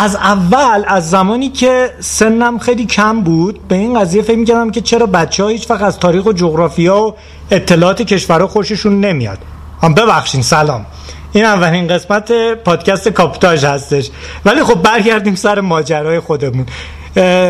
از اول از زمانی که سنم خیلی کم بود به این قضیه فکر می‌کردم که چرا بچه ها هیچ از تاریخ و جغرافیا و اطلاعات کشورها خوششون نمیاد. هم ببخشین سلام. این اولین قسمت پادکست کاپتاژ هستش. ولی خب برگردیم سر ماجرای خودمون.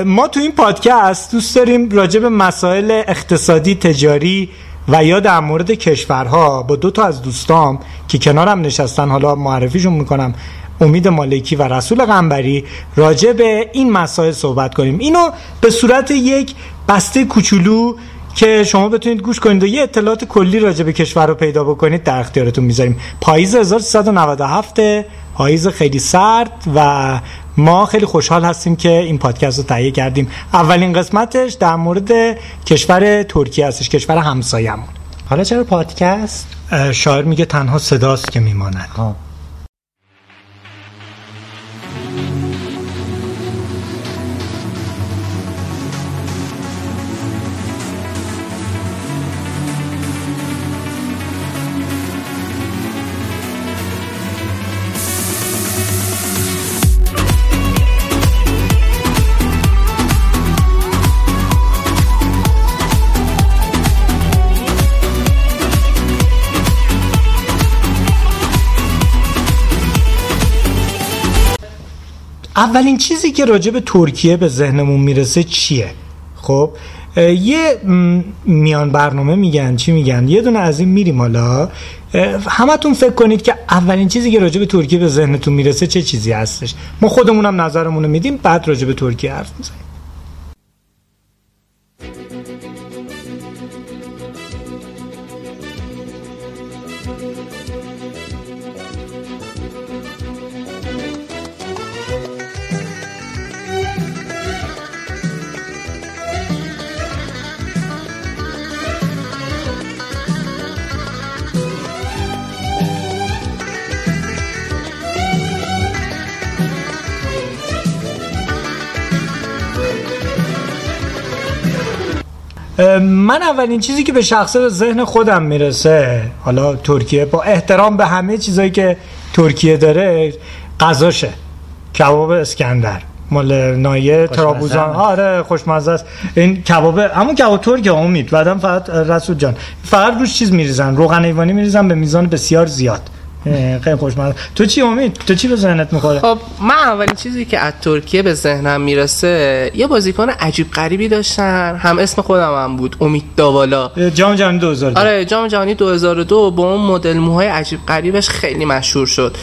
ما تو این پادکست دوست داریم راجع به مسائل اقتصادی تجاری و یا در مورد کشورها با دو تا از دوستام که کنارم نشستن حالا معرفیشون می‌کنم. امید مالکی و رسول قنبری راجع به این مسائل صحبت کنیم. اینو به صورت یک بسته کوچولو که شما بتونید گوش کنید و یه اطلاعات کلی راجع به کشور رو پیدا بکنید در اختیارتون می‌ذاریم. پاییز 1397 پاییز خیلی سرد و ما خیلی خوشحال هستیم که این پادکست رو تهیه کردیم. اولین قسمتش در مورد کشور ترکیه هستش کشور همسایمون حالا چرا پادکست؟ شاعر میگه تنها صداست که میماند. اولین چیزی که راجع به ترکیه به ذهنمون می‌رسه چیه؟ خب یه میان برنامه میگن چی میگن؟ یه دونه از این میریم حالا. همتون فکر کنید که اولین چیزی که راجع به ترکیه به ذهنتون می‌رسه چه چیزی هستش؟ ما خودمونم نظرمون رو میدیم بعد راجع به ترکیه حرف می‌زنیم. من اولین چیزی که به شخصه به ذهن خودم می‌رسه حالا ترکیه با احترام به همه چیزایی که ترکیه داره غذاشه. کباب اسکندر. مال نایه ترابوزان. آره خوشمزه است. این کباب همون کباب ترکیه امید. بعدم فقط رسول جان. فقط روش چیز میریزن. روغن ایوانی میریزن به میزان بسیار زیاد. خیلی خوشمزه. تو چی امید؟ تو چی به ذهنت می‌خوره؟ خب من اولین چیزی که از ترکیه به ذهنم می‌رسه یه بازیکن عجیب غریبی داشتن. هم اسم خودم هم بود امید داوالا. جام جهانی 2002 آره جام جهانی 2002 با اون مدل موهای عجیب غریبش خیلی مشهور شد.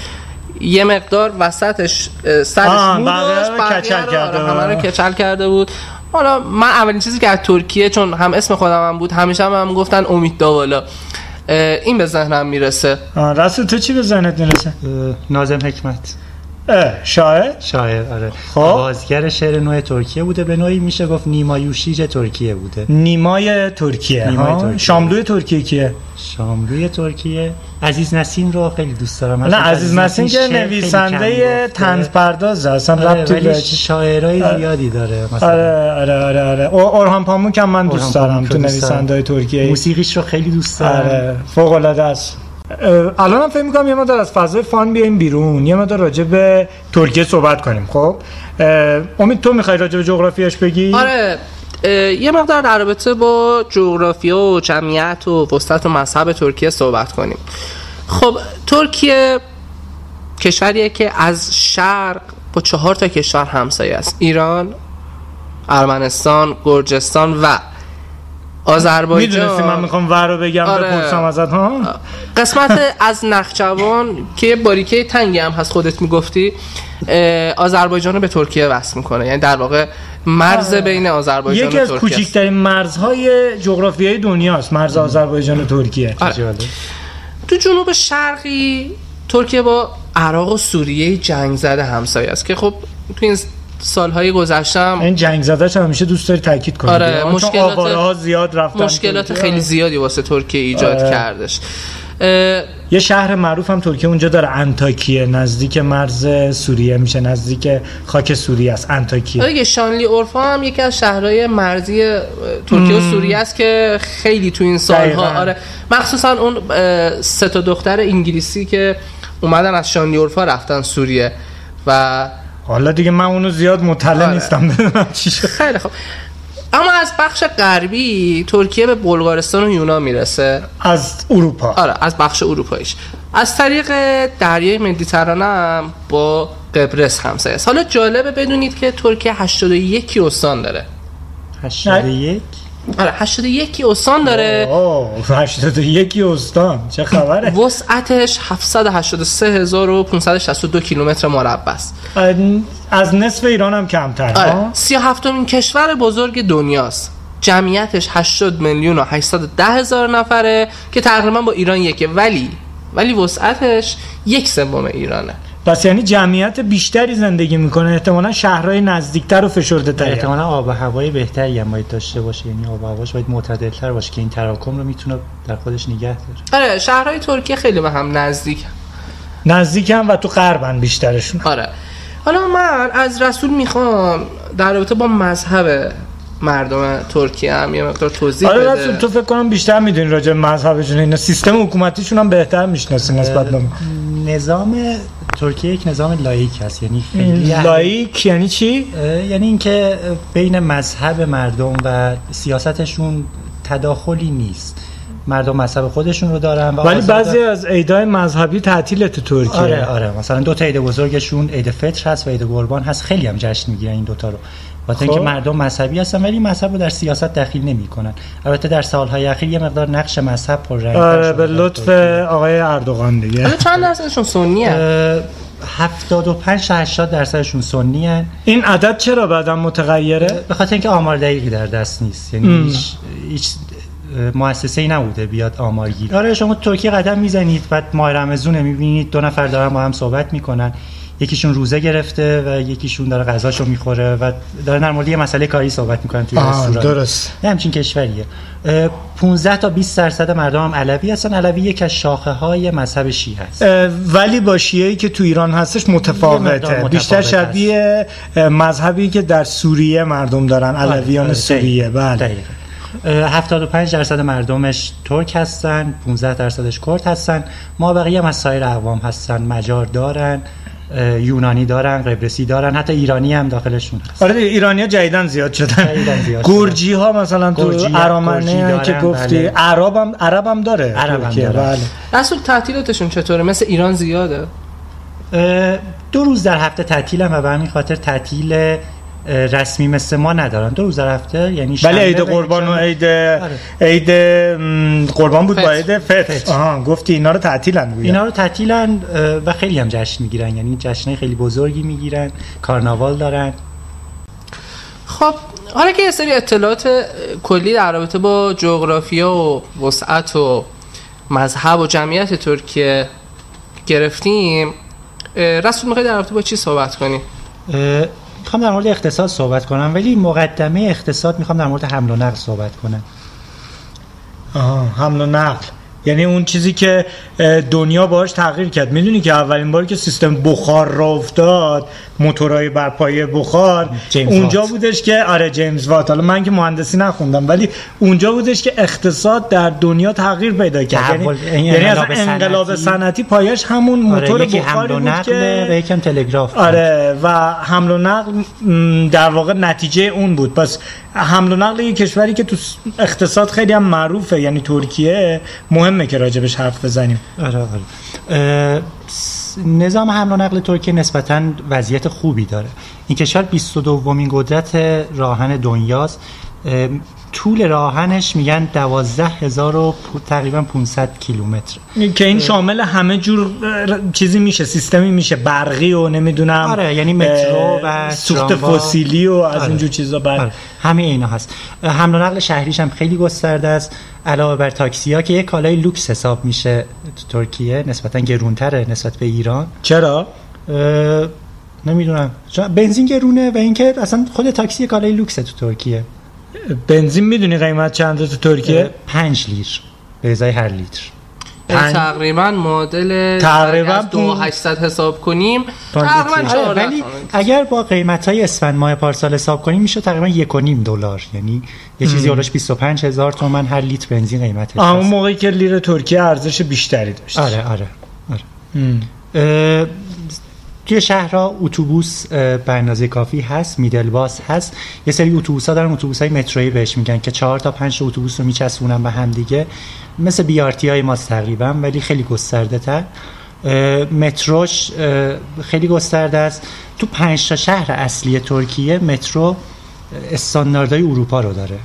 یه مقدار وسطش سرش داشت کچل کرده همه رو کچل کرده بود. حالا من اولین چیزی که از ترکیه چون هم اسم خودم هم بود همیشه هم, هم گفتن امید داوالا. این به ذهنم می‌رسه. رسول تو چی به ذهنت می‌رسه؟ نازم حکمت. شاعر؟ شاعر آره. خب. بازیگر شعر نوع ترکیه بوده. به نوعی میشه گفت نیمایوشیج ترکیه بوده؟ نیمای ترکیه, نیمای ترکیه. شاملوی ترکیه کیه؟ شاملوی ترکیه. عزیز نسین رو خیلی دوست دارم. نه عزیز نسین که نویسنده طنز پرداز اصلا ربطی به شاعرای زیادی داره مثلا. آره آره آره آره. اورهان پاموک هم من دوست دارم تو نویسنده ترکیه. موسیقیش رو خیلی دوست دارم. آره فوق العاده است. الان هم فکر می‌کنم یه مدار از فضای فان بیایم بیرون. یه مدار راجع به ترکیه صحبت کنیم خب؟ امید تو می‌خوای راجع به جغرافیاش بگی؟ آره یه مقدار در رابطه با جغرافیا و جمعیت و وسطت و مذهب ترکیه صحبت کنیم. خب ترکیه کشوریه که از شرق با چهار تا کشور همسایه است. ایران ارمنستان گرجستان و آذربایجان می‌دونستی من می‌خوام ور رو بگم آره. بپرسم ازت ها قسمت از نخجوان که باریکه تنگی هم هست خودت می‌گفتی آذربایجان رو به ترکیه وصل می‌کنه یعنی در واقع مرز آره. بین آذربایجان یکی و از ترکیه است. کوچکترین مرزهای جغرافیایی دنیاست مرز آذربایجان و ترکیه آره. تو جنوب شرقی ترکیه با عراق و سوریه جنگ زده همسایه است که خب تو این سالهای گذشتم این جنگ زدهش هم همیشه دوست داری تاکید کنی آره، مشکلات- ها زیاد رفتن مشکلات. خیلی زیادی واسه ترکیه ایجاد آره. کردش یه شهر معروف هم ترکیه اونجا داره انتاکیه نزدیک مرز سوریه میشه نزدیک خاک سوریه است انتاکیه آره شانلی اورفا هم یکی از شهرهای مرزی ترکیه و سوریه است که خیلی تو این سالها دقیقاً. آره مخصوصا اون سه تا دختر انگلیسی که اومدن از شانلی اورفا رفتن سوریه و حالا دیگه من اونو زیاد مطلع آره. نیستم چی شد. خیلی خوب. اما از بخش غربی ترکیه به بلغارستان و یونان می‌رسه. از اروپا. آره از بخش اروپاییش. از طریق دریای مدیترانه هم با قبرس همسایه است. حالا جالبه بدونید که ترکیه 81 استان داره. 81 آره 81 استان داره؟ اوه 81 استان؟ چه خبره؟ وسعتش 783562 کیلومتر مربع است. از نصف ایران هم کمتر آره. ها؟ 37 مین کشور بزرگ دنیاست جمعیتش 80 میلیون و 810 هزار نفره که تقریبا با ایران یکه. ولی ولی وسعتش یک سوم ایرانه. پس یعنی جمعیت بیشتری زندگی می‌کنه. احتمالا شهرهای نزدیکتر و فشرده تری احتمالا آب و هوای بهتری هم باید داشته باشه. یعنی آب و هواش باید معتدلتر باشه که این تراکم رو می‌تونه در خودش نگه داره. آره شهرهای ترکیه خیلی به هم نزدیک. نزدیک هم و تو غربن بیشترشون. آره. حالا من از رسول می‌خوام در رابطه با مذهب مردم ترکیه هم یه مقدار توضیح آره بده. تو فکر کنم بیشتر می‌دونی راجع به مذهبشون. اینا سیستم حکومتیشون هم بهتر می‌شناسی نسبت به. نظام ترکیه یک نظام لایک هست یعنی خیلی اهل- لایک یعنی چی؟ یعنی اینکه بین مذهب مردم و سیاستشون تداخلی نیست. مردم مذهب خودشون رو دارن و ولی. بعضی از عیدای مذهبی تعطیل تو ترکیه. آره آره. مثلا دو تا عید بزرگشون عید فطر هست و عید قربان هست. خیلی هم جشن می‌گیرن این دوتا رو. با اینکه خب. مردم مذهبی هستن ولی مذهب رو در سیاست دخیل نمی‌کنن. البته در سالهای اخیر یه مقدار نقش مذهب پررنگ آره به لطف آقای اردوغان دیگه. حالا چند درصدشون سنیه؟ 75 تا 80 درصدشون سنی هن. این عدد چرا بعدا متغیره؟ به خاطر اینکه آمار دقیقی در دست نیست. یعنی. هیچ, هیچ مؤسسه ای نبوده بیاد آمار گیری آره شما ترکیه قدم می‌زنید بعد ماه رمزونه می‌بینید دو نفر دارن با هم صحبت می‌کنن. یکیشون روزه گرفته و یکیشون داره غذاشو می‌خوره و داره در مورد یه مسئله کاری صحبت می‌کنن توی رستوران. درست. نه همچین کشوریه. اه، 15 تا 20 درصد مردم هم علوی هستن. علوی یک از شاخه های مذهب شیعه هست. اه، ولی با شیعه‌ای که تو ایران هستش متفاوته. مقدار بیشتر متفاوت شبیه مذهبی که در سوریه مردم دارن علویان آره، سوریه. بله. دقیقاً. اه، 75 درصد مردمش ترک هستن 15 درصدش کرد هستن. ما بقیه هم از سایر اقوام هستن. مجار دارن. یونانی دارن قبرسی دارن حتی ایرانی هم داخلشون هست آره ایرانیا جدیدن زیاد شدن جدیداً زیاد شدن. گرجی ها مثلا تو ارامنه که گفتی بله. عرب هم عرب هم داره عرب هم دارن. بله رسول تعطیلاتشون چطوره مثل ایران زیاده دو روز در هفته تعطیلن و به همین خاطر تعطیل رسمی مثل ما ندارن دو روز در هفته یعنی ولی شنبه عید قربان و. عید آره. عید قربان بود با. عید فطر. آها گفتی اینا رو تعطیلن اینا رو تعطیلن و خیلی هم جشن می‌گیرن یعنی جشنای خیلی بزرگی می‌گیرن کارناوال دارن خب حالا که یه سری اطلاعات کلی در رابطه با جغرافیا و وسعت و مذهب و جمعیت ترکیه گرفتیم رسول می‌خوای در رابطه با چی صحبت کنیم می‌خوام در مورد اقتصاد صحبت کنم ولی مقدمه اقتصاد می‌خوام در مورد حمل و نقل صحبت کنم. آها حمل و نقل. یعنی اون چیزی که دنیا باهاش تغییر کرد می‌دونی که اولین باری که سیستم بخار را افتاد موتورهای بر پایه بخار اونجا وات. بودش که آره جیمز وات حالا من که مهندسی نخوندم ولی اونجا بودش که اقتصاد در دنیا تغییر پیدا کرد یعنی, یعنی از انقلاب انقلاب صنعتی. پایش همون آره موتور یکی حمل بخاری بود نقل که و یکم تلگراف. آره و حمل و نقل در واقع نتیجه اون بود پس حمل و نقل یه کشوری که تو اقتصاد خیلی هم معروفه یعنی ترکیه مهمه که راجبش حرف بزنیم. آره آره. نظام حمل و نقل ترکیه نسبتا وضعیت خوبی داره. این کشور 22 دومین قدرت راهن دنیاست. طول راهنش میگن 12000 و پ- تقریبا 500 کیلومتر. که این شامل همه جور چیزی میشه سیستمی میشه. برقی و نمی‌دونم آره، یعنی مترو و سوخت. فسیلی و از آره. اینجور چیزا. بله. بعد آره. همه اینا هست. حمل و نقل شهریش هم خیلی گسترده است. علاوه بر تاکسی ها که یک کالای لوکس حساب میشه تو ترکیه نسبتا گرونتره نسبت به ایران. چرا؟ نمی‌دونم. چون بنزین گرونه و اینکه اصلا خود تاکسی کالای لوکسه تو ترکیه. بنزین می‌دونی قیمت چنده تو ترکیه 5 لیتر به ازای هر لیتر پنج- تقریبا معادل تقریبا از دو پون- 800 حساب کنیم پنج تقریبا. آره، 14 ولی. اگر با قیمت های اسفند ماه پارسال حساب کنیم میشه تقریبا یک و نیم دلار یعنی یه چیزی اولش 25 هزار تومن هر لیتر بنزین قیمتش اون. موقعی که لیر ترکیه ارزش بیشتری داشت آره آره آره. توی شهرها اتوبوس به اندازه کافی هست میدل باس هست. یه سری اتوبوس ها دارن اتوبوس های مترویی بهش میگن که چهار تا پنج اتوبوس رو میچسبونن به هم دیگه. مثل بیارتی های ماست تقریبا ولی خیلی گسترده تر. متروش خیلی گسترده است. تو پنج تا شهر اصلی ترکیه مترو استانداردهای اروپا رو داره.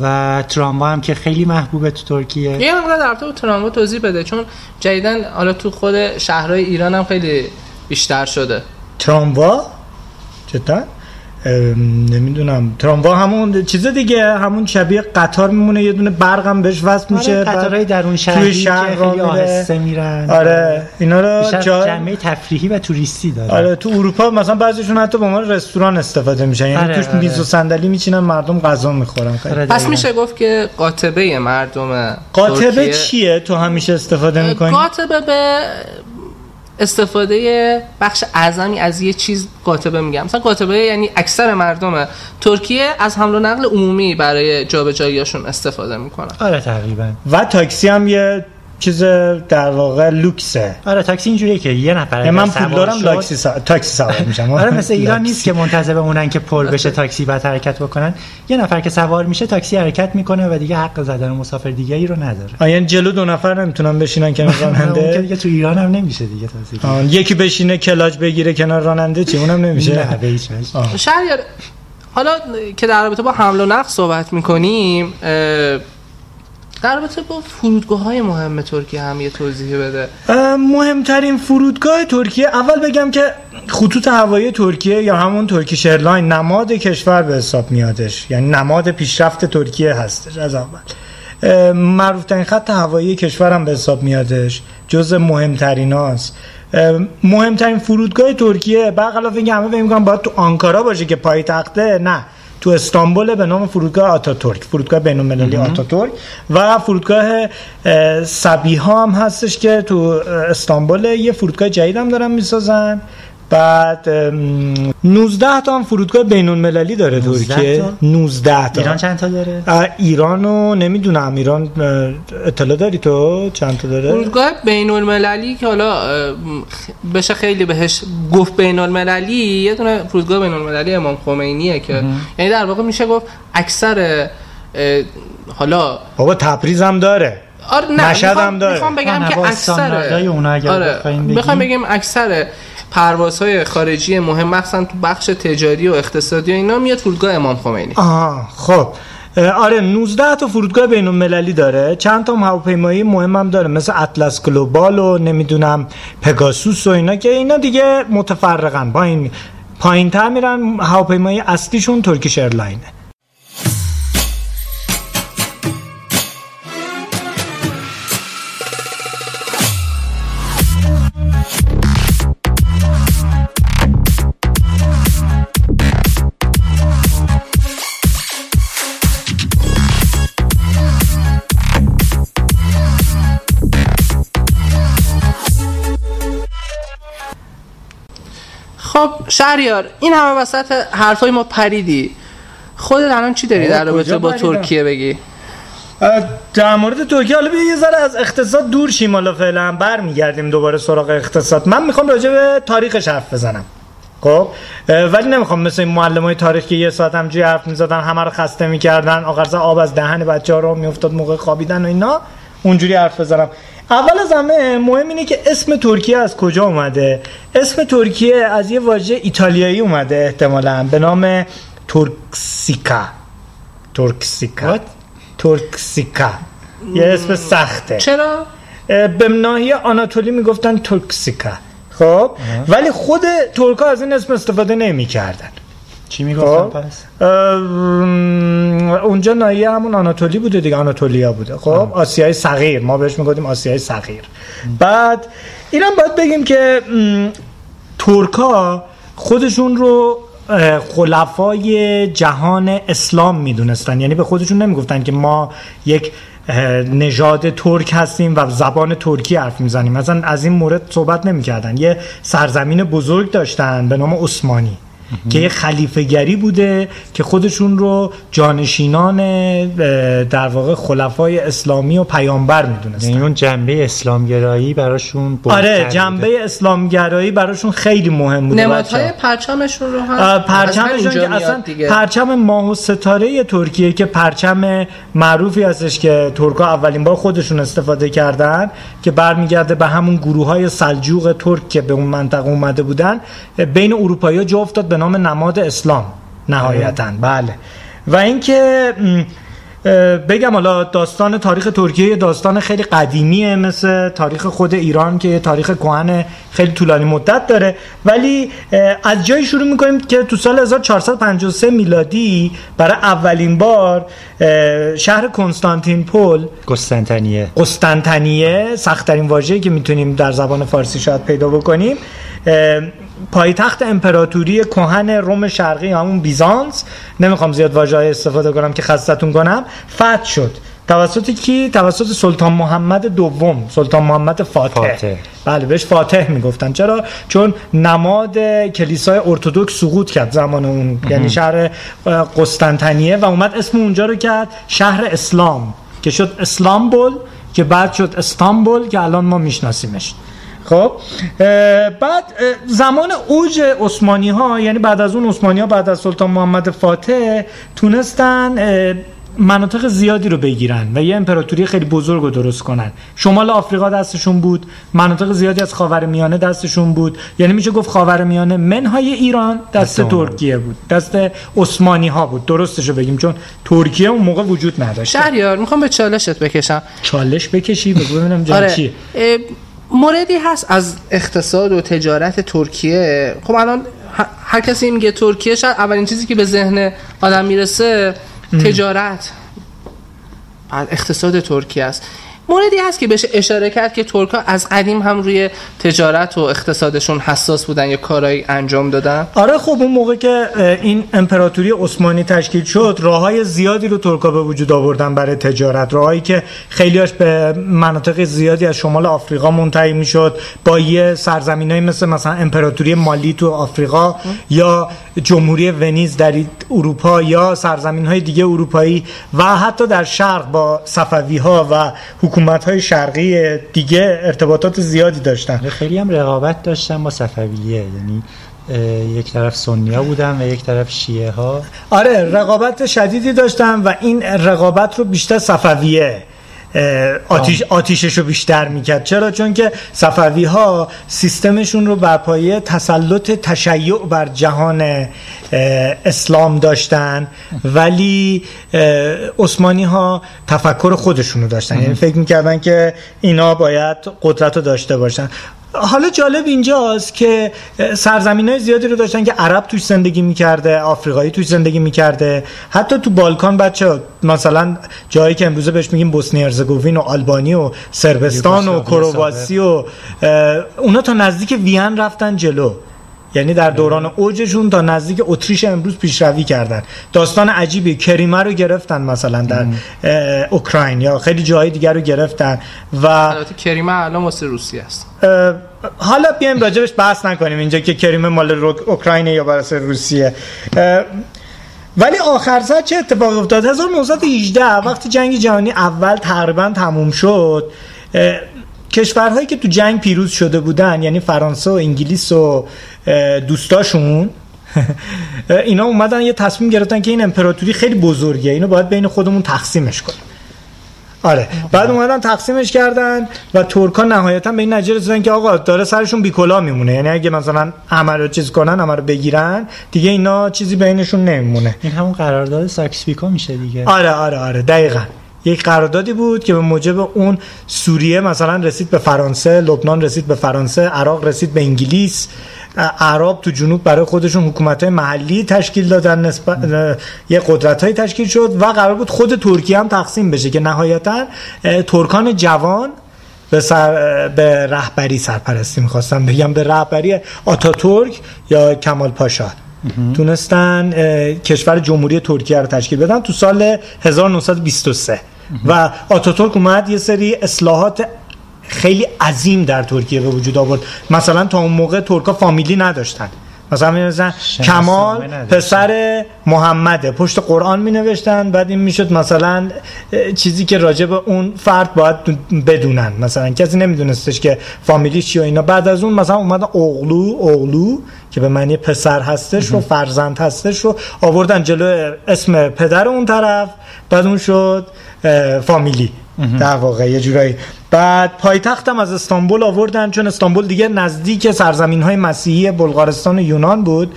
و تراموا هم که خیلی محبوبه تو ترکیه. یه مقدار در تو تراموا توضیح بده چون جدیدن حالا تو خود شهرهای ایران هم خیلی بیشتر شده. تراموا؟ جدا نمی‌دونم. تراموا همون چیز دیگه همون شبیه قطار میمونه یه دونه برق هم بهش وصل میشه آره قطارهای درون شهری شهر که خیلی آهسته میرن. آره اینا رو جا... جنبه تفریحی و توریستی داره. آره تو اروپا مثلا بعضیشون حتی به عنوان رستوران استفاده میشن. یعنی آره توش آره. میز و صندلی میچینن مردم غذا می‌خورن. آره پس میشه گفت که قاطبه مردم قاطبه ترکیه... چیه تو همیشه استفاده می‌کنی؟ قاطبه به استفاده بخش اعظمی از یه چیز قاطبه میگم. مثلا قاطبه یعنی اکثر مردم ترکیه از حمل و نقل عمومی برای جابجاییشون استفاده می‌کنن. آره تقریبا. و تاکسی هم یه چیز در واقع لوکسه. آره تاکسی اینجوریه که یه نفر من پول دارم تاکسی سا... تاکسی سوار میشم. آره مثل ایران نیست که منتظر بمونن که پر بشه تاکسی بعد حرکت بکنن. یه نفر که سوار میشه تاکسی حرکت می‌کنه و دیگه حق زدن مسافر دیگه ای رو نداره. آیا یعنی جلو دو نفر نمی‌تونن بشینن کنار راننده. دیگه تو ایران هم نمیشه دیگه تازگی یکی بشینه کلاج بگیره کنار راننده چی؟ اونم نمیشه؟ نه به هیچ وجه. حالا که در رابطه با حمل و نقل صحبت می‌کنیم در رابطه با فرودگاه های مهم ترکیه هم یه توضیح بده. مهمترین فرودگاه ترکیه اول بگم که خطوط هوایی ترکیه یا همون Turkish Airlines نماد کشور به حساب میادش. یعنی نماد پیشرفت ترکیه هستش از اول. معروف ترین خط هوایی کشور هم به حساب میادش. جز مهمترین هاست. مهمترین فرودگاه ترکیه برخلاف اینکه همه فکر می‌کنن باید تو آنکارا باشه که پایتخته. نه. تو استانبول به نام فرودگاه آتاتورک فرودگاه بین المللی آتاتورک و فرودگاه سبیها هم هستش که تو استانبول یه فرودگاه جدید هم دارن می‌سازن. بعد 19 تا هم فرودگاه بین المللی داره ترکیه 19 تا؟ ایران چند تا داره؟ ایرانو نمی‌دونم. ایران اطلاع داری تو؟ چند تا داره؟ فرودگاه بین المللی که حالا بشه خیلی بهش گفت بین المللی یه دونه فرودگاه بین المللی امام خمینیه که یعنی در واقع میشه گفت اکثر حالا بابا تبریز هم داره. آره نه مشهد هم داره. می‌خوام بگم که اکثر آره بخوام بگیم. اکثر پروازهای خارجی مهم مخصوصا تو بخش تجاری و اقتصادی و اینا میاد فرودگاه امام خمینی. آها خب. آره 19 تا فرودگاه بین المللی داره. چند تا هواپیمایی مهم هم داره مثل اطلس گلوبال و نمی‌دونم پگاسوس و اینا که اینا دیگه متفرقن. با این پایین تر میرن هواپیمایی اصلیشون ترکیش ایرلاینه. شهریار این همه وسط حرفای ما پریدی. خودت الان چی داری در رابطه با ترکیه بگی؟ در مورد ترکیه حالا یه ذره از اقتصاد دور شیم حالا فعلا برمیگردیم دوباره سراغ اقتصاد. من می‌خوام راجع به تاریخش حرف بزنم. خب؟ ولی نمی‌خوام مثل این معلم های تاریخ که یه ساعت همجوری حرف می‌زدن همه رو خسته می‌کردن آخر آب از دهن بچه ها رو میافتاد موقع خوابیدن و اینا. اونجوری حرف بزنم. اول از همه مهم اینه که اسم ترکیه از کجا اومده؟ اسم ترکیه از یه واژه ایتالیایی اومده احتمالا به نام ترکسیکا. ترکسیکا. ترکسیکا. یه اسم سخته. چرا؟ به ناحیه آناتولی می‌گفتن ترکسیکا. خب؟ ولی خود ترکا از این اسم استفاده نمی کردن چی می‌گفتن خب. پس؟ اونجا ناحیه همون آناتولی بوده دیگه آناتولیا بوده. خب آسیای صغیر. ما بهش می‌گفتیم آسیای صغیر. بعد اینم باید بگیم که ترکا خودشون رو خلفای جهان اسلام می‌دونستن. یعنی به خودشون نمی‌گفتن که ما یک نژاد ترک هستیم و زبان ترکی حرف می‌زنیم. مثلا از این مورد صحبت نمی‌کردن. یه سرزمین بزرگ داشتن به نام عثمانی. که یه خلیفه گری بوده که خودشون رو جانشینان در واقع خلفای اسلامی و پیامبر می‌دونستن. یعنی اون جنبه اسلامگرایی براشون آره جنبه اسلامگرایی براشون خیلی مهم بوده نمادهای پرچمشون رو هم پرچمشون که اصلا پرچم ماه و ستاره ترکیه که پرچم معروفی هستش که ترکا اولین بار خودشون استفاده کردن که برمیگرده به همون گروه های سلجوق ترک که به اون منطقه اومده بودن بین اروپایی جا افتاد به نام نماد اسلام نهایتا. بله. و اینکه بگم حالا داستان تاریخ ترکیه داستان خیلی قدیمیه مثل تاریخ خود ایران که تاریخ کهن خیلی طولانی مدت داره. ولی از جایی شروع می‌کنیم که تو سال 1453 میلادی برای اولین بار شهر کنستانتین پول قسطنطنیه. قسطنطنیه سختترین واژه‌ای که می‌تونیم در زبان فارسی شاید پیدا بکنیم پایتخت امپراتوری کهن روم شرقی همون بیزانس. نمی‌خوام زیاد واژه استفاده کنم که خستتون کنم. فتح شد. توسط کی؟ توسط سلطان محمد دوم. سلطان محمد فاتح, فاتح. بله بهش فاتح می‌گفتن. چرا؟ چون نماد کلیسای ارتودکس سقوط کرد زمان اون. یعنی شهر قسطنطنیه و اومد اسم اونجا رو کرد شهر اسلام که شد اسلامبول که بعد شد استانبول که الان ما میشناسیمش. خب بعد زمان اوج عثمانی ها یعنی بعد از اون عثمانی ها بعد از سلطان محمد فاتح تونستن مناطق زیادی رو بگیرن و یه امپراتوری خیلی بزرگ رو درست کنن. شمال آفریقا دستشون بود مناطق زیادی از خاورمیانه دستشون بود. یعنی میشه گفت خاورمیانه منهای ایران دست, ترکیه بود. دست عثمانی ها بود. درستش رو بگیم چون ترکیه اون موقع وجود نداشت. شهریار می‌خوام به چالشت بکشم. چالش بکشی؟ بگو ببینم جان آره. موردی هست از اقتصاد و تجارت ترکیه. خب الان هر کسی میگه ترکیه شاید اولین چیزی که به ذهن آدم می‌رسه تجارت. بعد اقتصاد ترکیه است. موردی هست که بهش اشاره کرد که ترکا از قدیم هم روی تجارت و اقتصادشون حساس بودن یا کارایی انجام دادن. آره خب اون موقع که این امپراتوری عثمانی تشکیل شد راههای زیادی رو ترکا به وجود آوردن برای تجارت. راهایی که خیلیاش به مناطق زیادی از شمال آفریقا منتهی می‌شد با یه سرزمینایی مثل مثلا امپراتوری مالی تو آفریقا یا جمهوری ونیز در اروپا یا سرزمین های دیگه اروپایی و حتی در شرق با صفوی ها و حکومت های شرقی دیگه ارتباطات زیادی داشتن. خیلی هم رقابت داشتن با صفویه. یعنی یک طرف سنیا بودن و یک طرف شیعه ها آره رقابت شدیدی داشتن و این رقابت رو بیشتر صفویه آتیش آتیشش رو بیشتر می‌کرد. چرا؟ چون که صفوی ها سیستمشون رو بر پایه تسلط تشیع بر جهان اسلام داشتن. ولی عثمانی ها تفکر خودشون رو داشتن. یعنی فکر می‌کردن که اینا باید قدرت رو داشته باشن. حالا جالب اینجاست که سرزمین های زیادی رو داشتن که عرب توش زندگی می‌کرده آفریقایی توش زندگی می‌کرده. حتی تو بالکان بچه مثلا جایی که امروزه بهش میگیم بوسنی ارزگوین و آلبانی و سربستان و کرواسی و اونا تا نزدیک وین رفتن جلو. یعنی در دوران اوجشون تا نزدیک اتریش امروز پیشروی کردن. داستان عجیبی. کریمه رو گرفتن مثلا در اوکراین یا خیلی جای دیگر رو گرفتن و البته کریمه الان واسه روسیه است. حالا بیایم راجبش بحث نکنیم اینجا که کریمه مال اوکراین یا برای روسیه. ولی آخر سر چه اتفاقی افتاد؟ 1918 وقتی جنگ جهانی اول تقریبا تموم شد کشورهایی که تو جنگ پیروز شده بودن یعنی فرانسه و انگلیس و دوستاشون اینا اومدن یه تصمیم گرفتن که این امپراتوری خیلی بزرگه اینو باید بین خودمون تقسیمش کنیم. آره بعد اومدن تقسیمش کردن و ترکا نهایتا به این نتیجه رسیدن که آقا داره سرشون بیکلا میمونه. یعنی اگه مثلا همه رو چیز کنن همه رو بگیرن دیگه اینا چیزی بینشون نمیمونه. این همون قرارداد ساکس پیکو میشه دیگه. آره آره آره دقیقاً. یک قراردادی بود که به موجب اون سوریه مثلا رسید به فرانسه لبنان رسید به فرانسه عراق رسید به انگلیس عرب تو جنوب برای خودشون حکومت محلی تشکیل دادن نسبت یه قدرت های تشکیل شد و قرار بود خود ترکیه هم تقسیم بشه که نهایتا ترکان جوان به, سر به رهبری سرپرستی می‌خواستم بگم به رهبری آتاتورک یا کمال پاشا. تونستن کشور جمهوری ترکیه رو تشکیل بدن تو سال 1923 و آتاتورک اومد یه سری اصلاحات خیلی عظیم در ترکیه به وجود آورد. مثلا تا اون موقع ترکا فامیلی نداشتن. مثلا می کمال پسر محمده. پشت قرآن می نوشتن. بعد این می‌شد مثلا چیزی که راجع به اون فرد باید بدونن. مثلا کسی نمیدونستش که فامیلیش چی و اینا. بعد از اون مثلا اومدن اغلو اغلو که به معنی پسر هستش و فرزند هستش رو آوردن جلو اسم پدر اون طرف. بعد اون شد فامیلی. در واقع یه جورایی. بعد پایتختم از استانبول آوردن چون استانبول دیگه نزدیک سرزمین های مسیحی بلغارستان و یونان بود.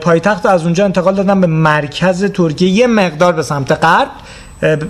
پایتخت از اونجا انتقال دادن به مرکز ترکیه. یه مقدار به سمت غرب.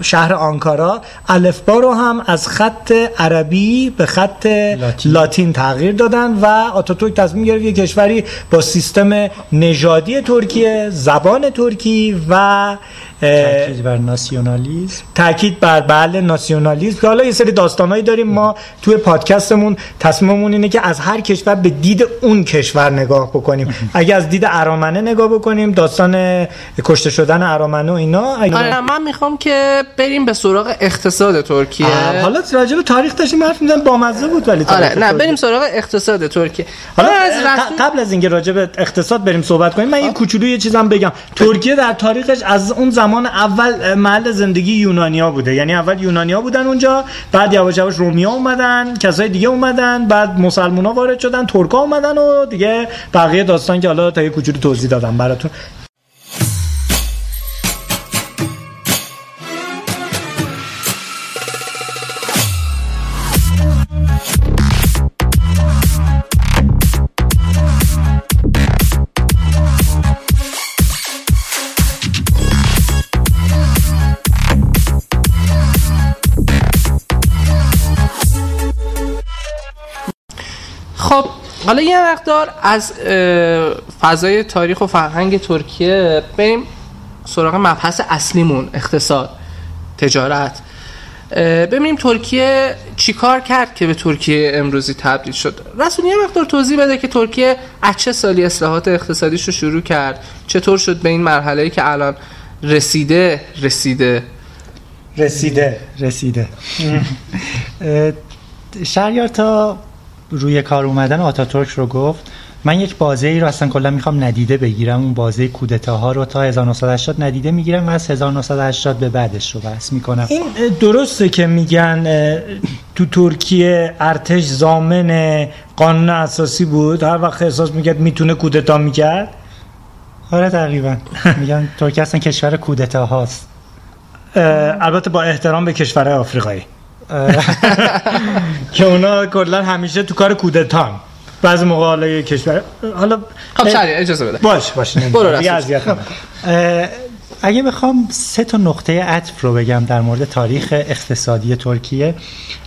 شهر آنکارا. الفبا رو هم از خط عربی به خط لاتین, لاتین تغییر دادن و آتاتورک تصمیم گرفت یه کشوری با سیستم نژادی ترکیه زبان ترکی و تاکید بر ناسیونالیسم تاکید بر بله ناسیونالیسم که حالا یه سری داستانهایی داریم. ما توی پادکستمون تصمیممون اینه که از هر کشور به دید اون کشور نگاه بکنیم. اگه از دید ارامنه نگاه بکنیم داستان کشته شدن ارامنه و اینا. آره من می‌خوام که بریم به سراغ اقتصاد ترکیه. حالا راجع به تاریخ داشتیم حرف می‌زنیم با مزه بود ولی آره نه بریم سراغ اقتصاد ترکیه. حالا از قبل از اینکه راجع به اقتصاد بریم صحبت کنیم من یه کوچولو یه چیزام بگم. ترکیه در تاریخش از اون زمان اول محل زندگی یونانیا بوده. یعنی اول یونانیا بودن اونجا بعد یواش یواش رومیا اومدن کسای دیگه اومدن بعد مسلمونا وارد شدن ترکا اومدن و دیگه بقیه داستان که حالا تا یه کوچولو توضیح دادم براتون. حالا یه مقدار از فضای تاریخ و فرهنگ ترکیه بریم سراغ مبحث اصلیمون اقتصاد تجارت. ببینیم ترکیه چیکار کرد که به ترکیه امروزی تبدیل شد. رسول یه مقدار توضیح بده که ترکیه از چه سالی اصلاحات اقتصادیش رو شروع کرد؟ چطور شد به این مرحله که الان رسیده رسیده؟ رسیده رسیده. شهریار تا روی کار اومدن آتاتورک رو گفت من یک بازه ای رو اصلا کلا می‌خوام ندیده بگیرم. اون بازه کودتاها رو تا 1980 ندیده می‌گیرم و از 1980 به بعدش رو بحث می‌کنم. این درسته که میگن تو ترکیه ارتش زامن قانون اساسی بود. هر وقت احساس می‌کرد می‌تونه کودتا می‌کرد. آره تقریبا میگن ترکیه اصلا کشور کودتا هاست البته با احترام به کشورهای آفریقایی. که اونا کلا همیشه تو کار کودتان. بعضی موقع حالا کشور حالا خب شری اجازه بده. باش باش برو اگه بخوام سه تا نقطه عطف رو بگم در مورد تاریخ اقتصادی ترکیه.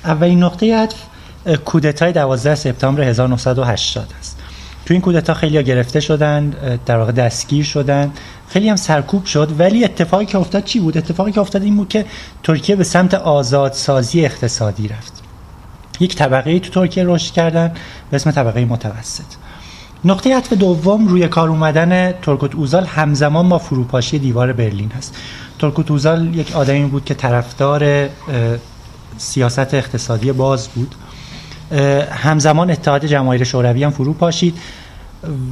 اولین نقطه عطف کودتای 12 سپتامبر 1980 است. تو این کودتا خیلی گرفته شدن در واقع دستگیر شدن خیلی هم سرکوب شد. ولی اتفاقی که افتاد چی بود؟ اتفاقی که افتاد این بود که ترکیه به سمت آزادسازی اقتصادی رفت. یک طبقه تو ترکیه رشد کردن به اسم طبقه متوسط. نقطه عطف دوم روی کار اومدن ترکوت اوزال همزمان با فروپاشی دیوار برلین هست. ترکوت اوزال یک آدمی بود که طرفدار سیاست اقتصادی باز بود. همزمان اتحاد جماهیر شوروی هم فرو پاشید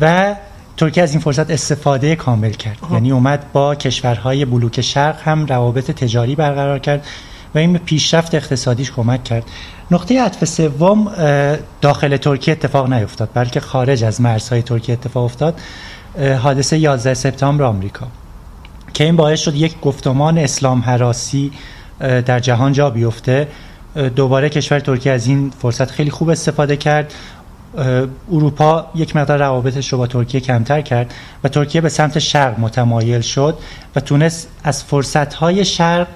و ترکیه از این فرصت استفاده کامل کرد. یعنی اومد با کشورهای بلوک شرق هم روابط تجاری برقرار کرد و این به پیشرفت اقتصادیش کمک کرد. نقطه عطف سوم داخل ترکیه اتفاق نیفتاد بلکه خارج از مرزهای ترکیه اتفاق افتاد. حادثه 11 سپتامبر آمریکا. که این باعث شد یک گفتمان اسلام حراسی در جهان جا بیفته. دوباره کشور ترکیه از این فرصت خیلی خوب استفاده کرد. اروپا یک مقدار روابطش رو با ترکیه کمتر کرد و ترکیه به سمت شرق متمایل شد و تونست از فرصتهای شرق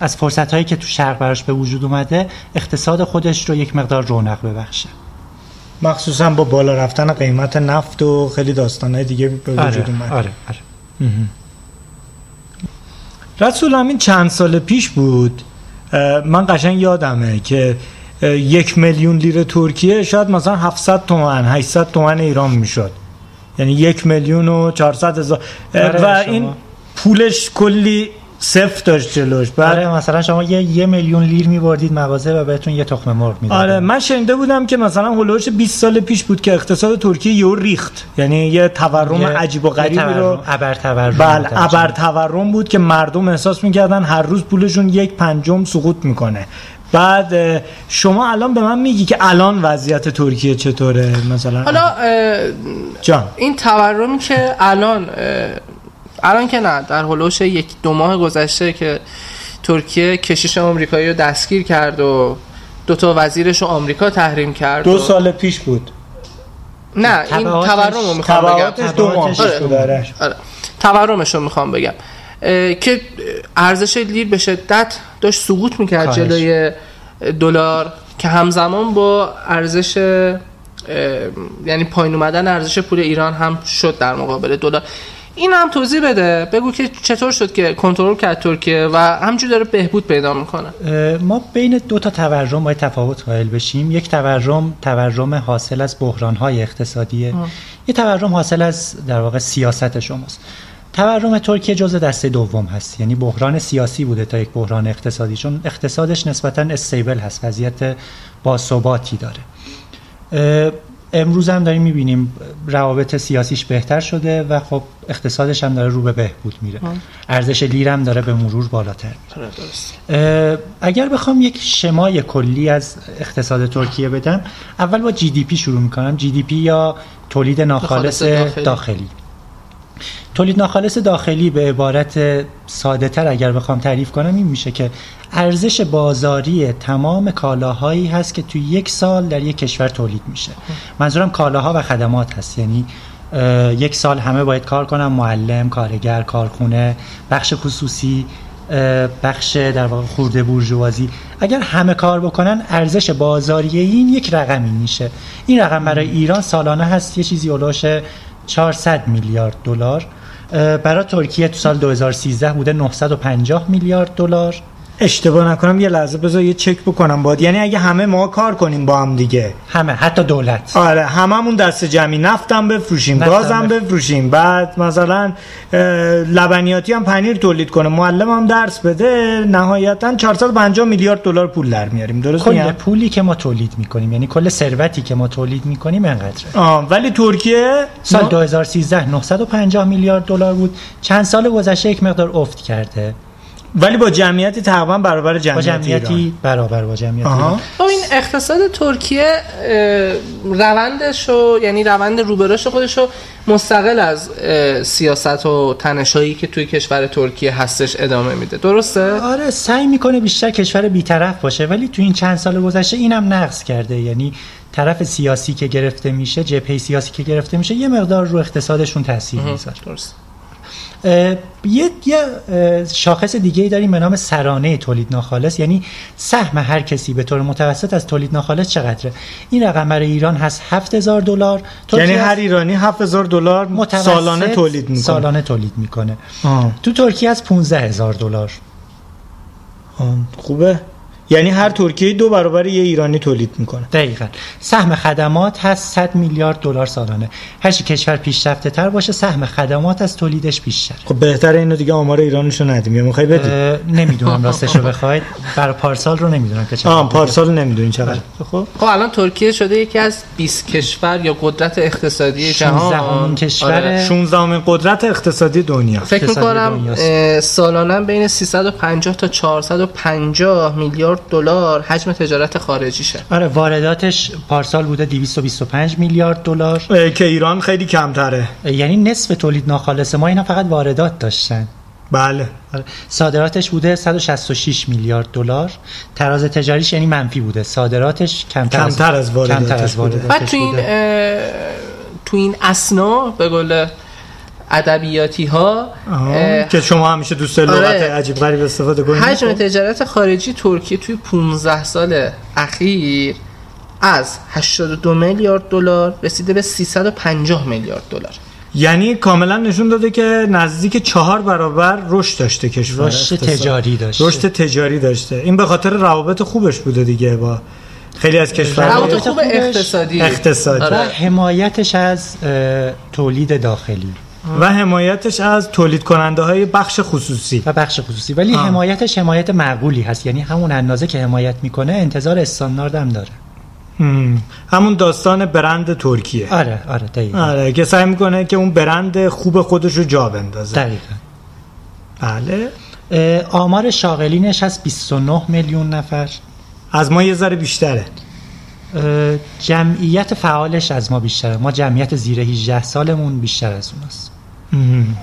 از فرصتهایی که تو شرق براش به وجود اومده اقتصاد خودش رو یک مقدار رونق ببخشه. مخصوصا با بالا رفتن قیمت نفت و خیلی داستانهای دیگه به وجود آره، اومد آره، آره. رسول همین چند سال پیش بود. من قشنگ یادمه که یک میلیون لیره ترکیه شاید مثلا 700 تومن 800 تومن ایران می‌شد. یعنی یک میلیون و 400 هزار. و این پولش کلی صفر داشت جلوش. بعد آره مثلا شما یه یه میلیون لیر میبردید مغازه و بهتون یه تخم مرغ می‌داد آره من شنیده بودم که مثلا هولوش 20 سال پیش بود که اقتصاد ترکیه یهو ریخت. یعنی یه تورم عجیب و غریبی رو ابر تورم بله ابر تورم بود که مردم احساس می‌کردن هر روز پولشون یک پنجم سقوط می‌کنه. بعد شما الان به من میگی که الان وضعیت ترکیه چطوره؟ مثلا حالا جان. این تورمی که الان الان که نه در هلوش یک دو ماه گذشته که ترکیه کشیش آمریکایی رو دستگیر کرد و دو تا وزیرش رو آمریکا تحریم کرد دو سال پیش بود. نه این تورم رو می‌خوام بگم. ماه آره. آره. تورمش رو می‌خوام بگم. که ارزش لیر به شدت داشت سقوط می‌کرد جلوی دلار که همزمان با ارزش یعنی پایین اومدن ارزش پول ایران هم شد در مقابل دلار. این هم توضیح بده. بگو که چطور شد که کنترل کرد ترکیه و همجور داره بهبود پیدا می‌کنه. ما بین دو تا تورم باید تفاوت قائل بشیم. یک تورم تورم حاصل از بحران های اقتصادیه یه تورم حاصل از در واقع سیاست شماست. تورم ترکیه جزء دسته دوم هست. یعنی بحران سیاسی بوده تا یک بحران اقتصادی چون اقتصادش نسبتا استیبل هست وضعیت باثباتی داره. امروز هم داریم می‌بینیم روابط سیاسیش بهتر شده و خب اقتصادش هم داره رو به بهبود میره. ارزش لیر هم داره به مرور بالاتر میره. اگر بخوام یک شمای کلی از اقتصاد ترکیه بدم اول با جی دی پی شروع می‌کنم. جی دی پی یا تولید ناخالص داخلی, داخلی. تولید ناخالص داخلی به عبارت ساده تر اگر بخوام تعریف کنم این میشه که ارزش بازاری تمام کالاهایی هست که توی یک سال در یک کشور تولید میشه. منظورم کالاها و خدمات هست. یعنی یک سال همه باید کار کنن معلم، کارگر، کارخونه، بخش خصوصی بخش در واقع خورده بورژوازی. اگر همه کار بکنن ارزش بازاری این یک رقمی میشه. این رقم برای ایران سالانه هست. یه چیزی اولوش 400 میلیارد دلار. برای ترکیه تو سال 2013 بوده 950 میلیارد دلار. اشتباه نکنم یه لحظه بذار یه چک بکنم باید. یعنی اگه همه ما کار کنیم با هم دیگه. همه حتی دولت. آره هممون دست جمعی نفتم بفروشیم گازم بفروشیم. بعد مثلا لبنیاتی هم پنیر تولید کنه. معلم هم درس بده نهایتا 450 میلیارد دلار پول در میاریم. درست کل پولی که ما تولید می‌کنیم یعنی کل ثروتی که ما تولید می‌کنیم اینقدره آه ولی ترکیه سال 2013 950 میلیارد دلار بود. چند سال گذشته یک مقدار افت کرده. ولی با جمعیتی تقریبا برابر جمعیت با جمعیتی ایران. برابر با جمعیت ایران. این اقتصاد ترکیه روندش و یعنی روند روبرش خودش رو مستقل از سیاست و تنشایی که توی کشور ترکیه هستش ادامه میده. درسته؟ آره سعی می‌کنه بیشتر کشور بیطرف باشه ولی تو این چند سال گذشته اینم نقص کرده. یعنی طرف سیاسی که گرفته میشه جبهه سیاسی که گرفته میشه یه مقدار رو اقتصادشون تاثیر می‌ذاره. درست. یه یه شاخص دیگه ای داریم به نام سرانه تولید ناخالص. یعنی سهم هر کسی به طور متوسط از تولید ناخالص چقدره؟ این رقم برای ایران هست 7000 دلار. یعنی هر ایرانی 7000 دلار سالانه تولید می‌کنه. سالانه تولید می‌کنه. تو ترکیه از 15000 دلار. خوبه. یعنی هر ترکیه دو برابر یه ایرانی تولید می‌کنه. دقیقا. سهم خدمات هست 100 میلیارد دلار سالانه. هر چی کشور پیشرفته تر باشه سهم خدمات از تولیدش بیشتر خب بهتر اینو دیگه آمار ایرانشو ندیم. یا می‌خوای بدی نمی‌دونم راستشو بخواید. برای پارسال رو نمی‌دونم که چقدر آه پارسال نمی‌دونین چقدر. خب. خب الان ترکیه شده یکی از 20 کشور یا قدرت اقتصادی جهان. کشور. 16 آره. قدرت اقتصادی دنیا. فکر می‌کنم سالانه بین 350 تا 450 میلیارد دلار حجم تجارت خارجیشه آره وارداتش پارسال بوده 225 میلیارد دلار. که ایران خیلی کمتره. یعنی نصف تولید ناخالص ما اینا فقط واردات داشتن. بله. آره. صادراتش بوده 166 میلیارد دلار. تراز تجاریش یعنی منفی بوده. صادراتش کمتر, کمتر از, از وارداتش بوده. بعد تو این تو این اسنا به قول ادبیاتی ها که شما همیشه دوست لغت آره. عجیب غریب استفاده کنید. حجم تجارت خارجی ترکیه توی 15 سال اخیر از 82 میلیارد دلار رسیده به 350 میلیارد دلار. یعنی کاملا نشون داده که نزدیک چهار برابر رشد داشته کشور رشد تجاری داشته. رشد تجاری داشته. این به خاطر روابط خوبش بوده دیگه با خیلی از کشورها روابط خوب اقتصادی. اقتصادی. آره. حمایتش از تولید داخلی. و حمایتش از تولید کننده های بخش خصوصی. و بخش خصوصی. ولی آه. حمایتش حمایت معقولی هست. یعنی همون اندازه که حمایت می‌کنه انتظار استاندارد هم داره. هم. همون داستان برند ترکیه. آره آره دقیقا. آره که سعی می‌کنه که اون برند خوب خودش رو جا بندازه. دقیقا. بله. آمار شاغلینش از 29 میلیون نفر. از ما یه ذره بیشتره. جمعیت فعالش از ما بیشتره. ما جمعیت زیر 18 سالمون بیشتر از اوناست. هم.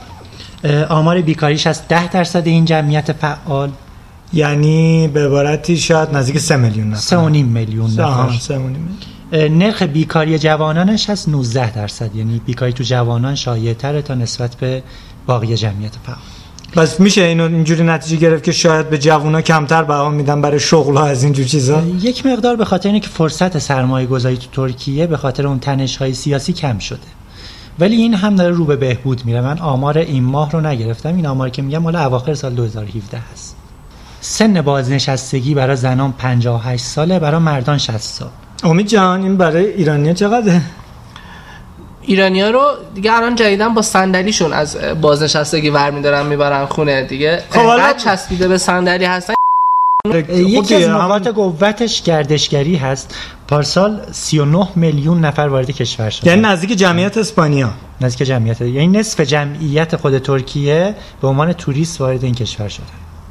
اه، آمار بیکاریش از 10 درصد این جمعیت فعال؟ یعنی به عبارتی شاید نزدیک سه میلیون نفر. 3.5 میلیون نفر. سه و نیم میلیون. اه، نرخ بیکاری جوانانش از 19 درصد. یعنی بیکاری تو جوانان شایع تره تا نسبت به باقی جمعیت فعال. بس میشه اینو اینجوری نتیجه گرفت که شاید به جوونا کمتر بها میدن برای شغل ها از اینجور چیزا؟ یک مقدار به خاطر اینه که فرصت سرمایه گذاری تو ترکیه به خاطر اون تنش های سیاسی کم شده. ولی این هم داره رو به بهبود میره. من آمار این ماه رو نگرفتم. این آمار که میگم مال اواخر سال 2017 هست. سن بازنشستگی برای زنان 58 ساله برای مردان 60 سال. امید جان این برای ایرانی چقدره؟ ایرانیا رو دیگه الان جدیدن با صندلیشون از بازنشستگی ور میدارن می‌برن خونه دیگه. خب حالا- چسبیده به صندلی هستن. یکی از نقاط قوتش گردشگری هست. پارسال 39 میلیون نفر وارد کشور شد یعنی نزدیک جمعیت اسپانیا. نزدیک جمعیت. یعنی نصف جمعیت خود ترکیه به عنوان توریست وارد این کشور شده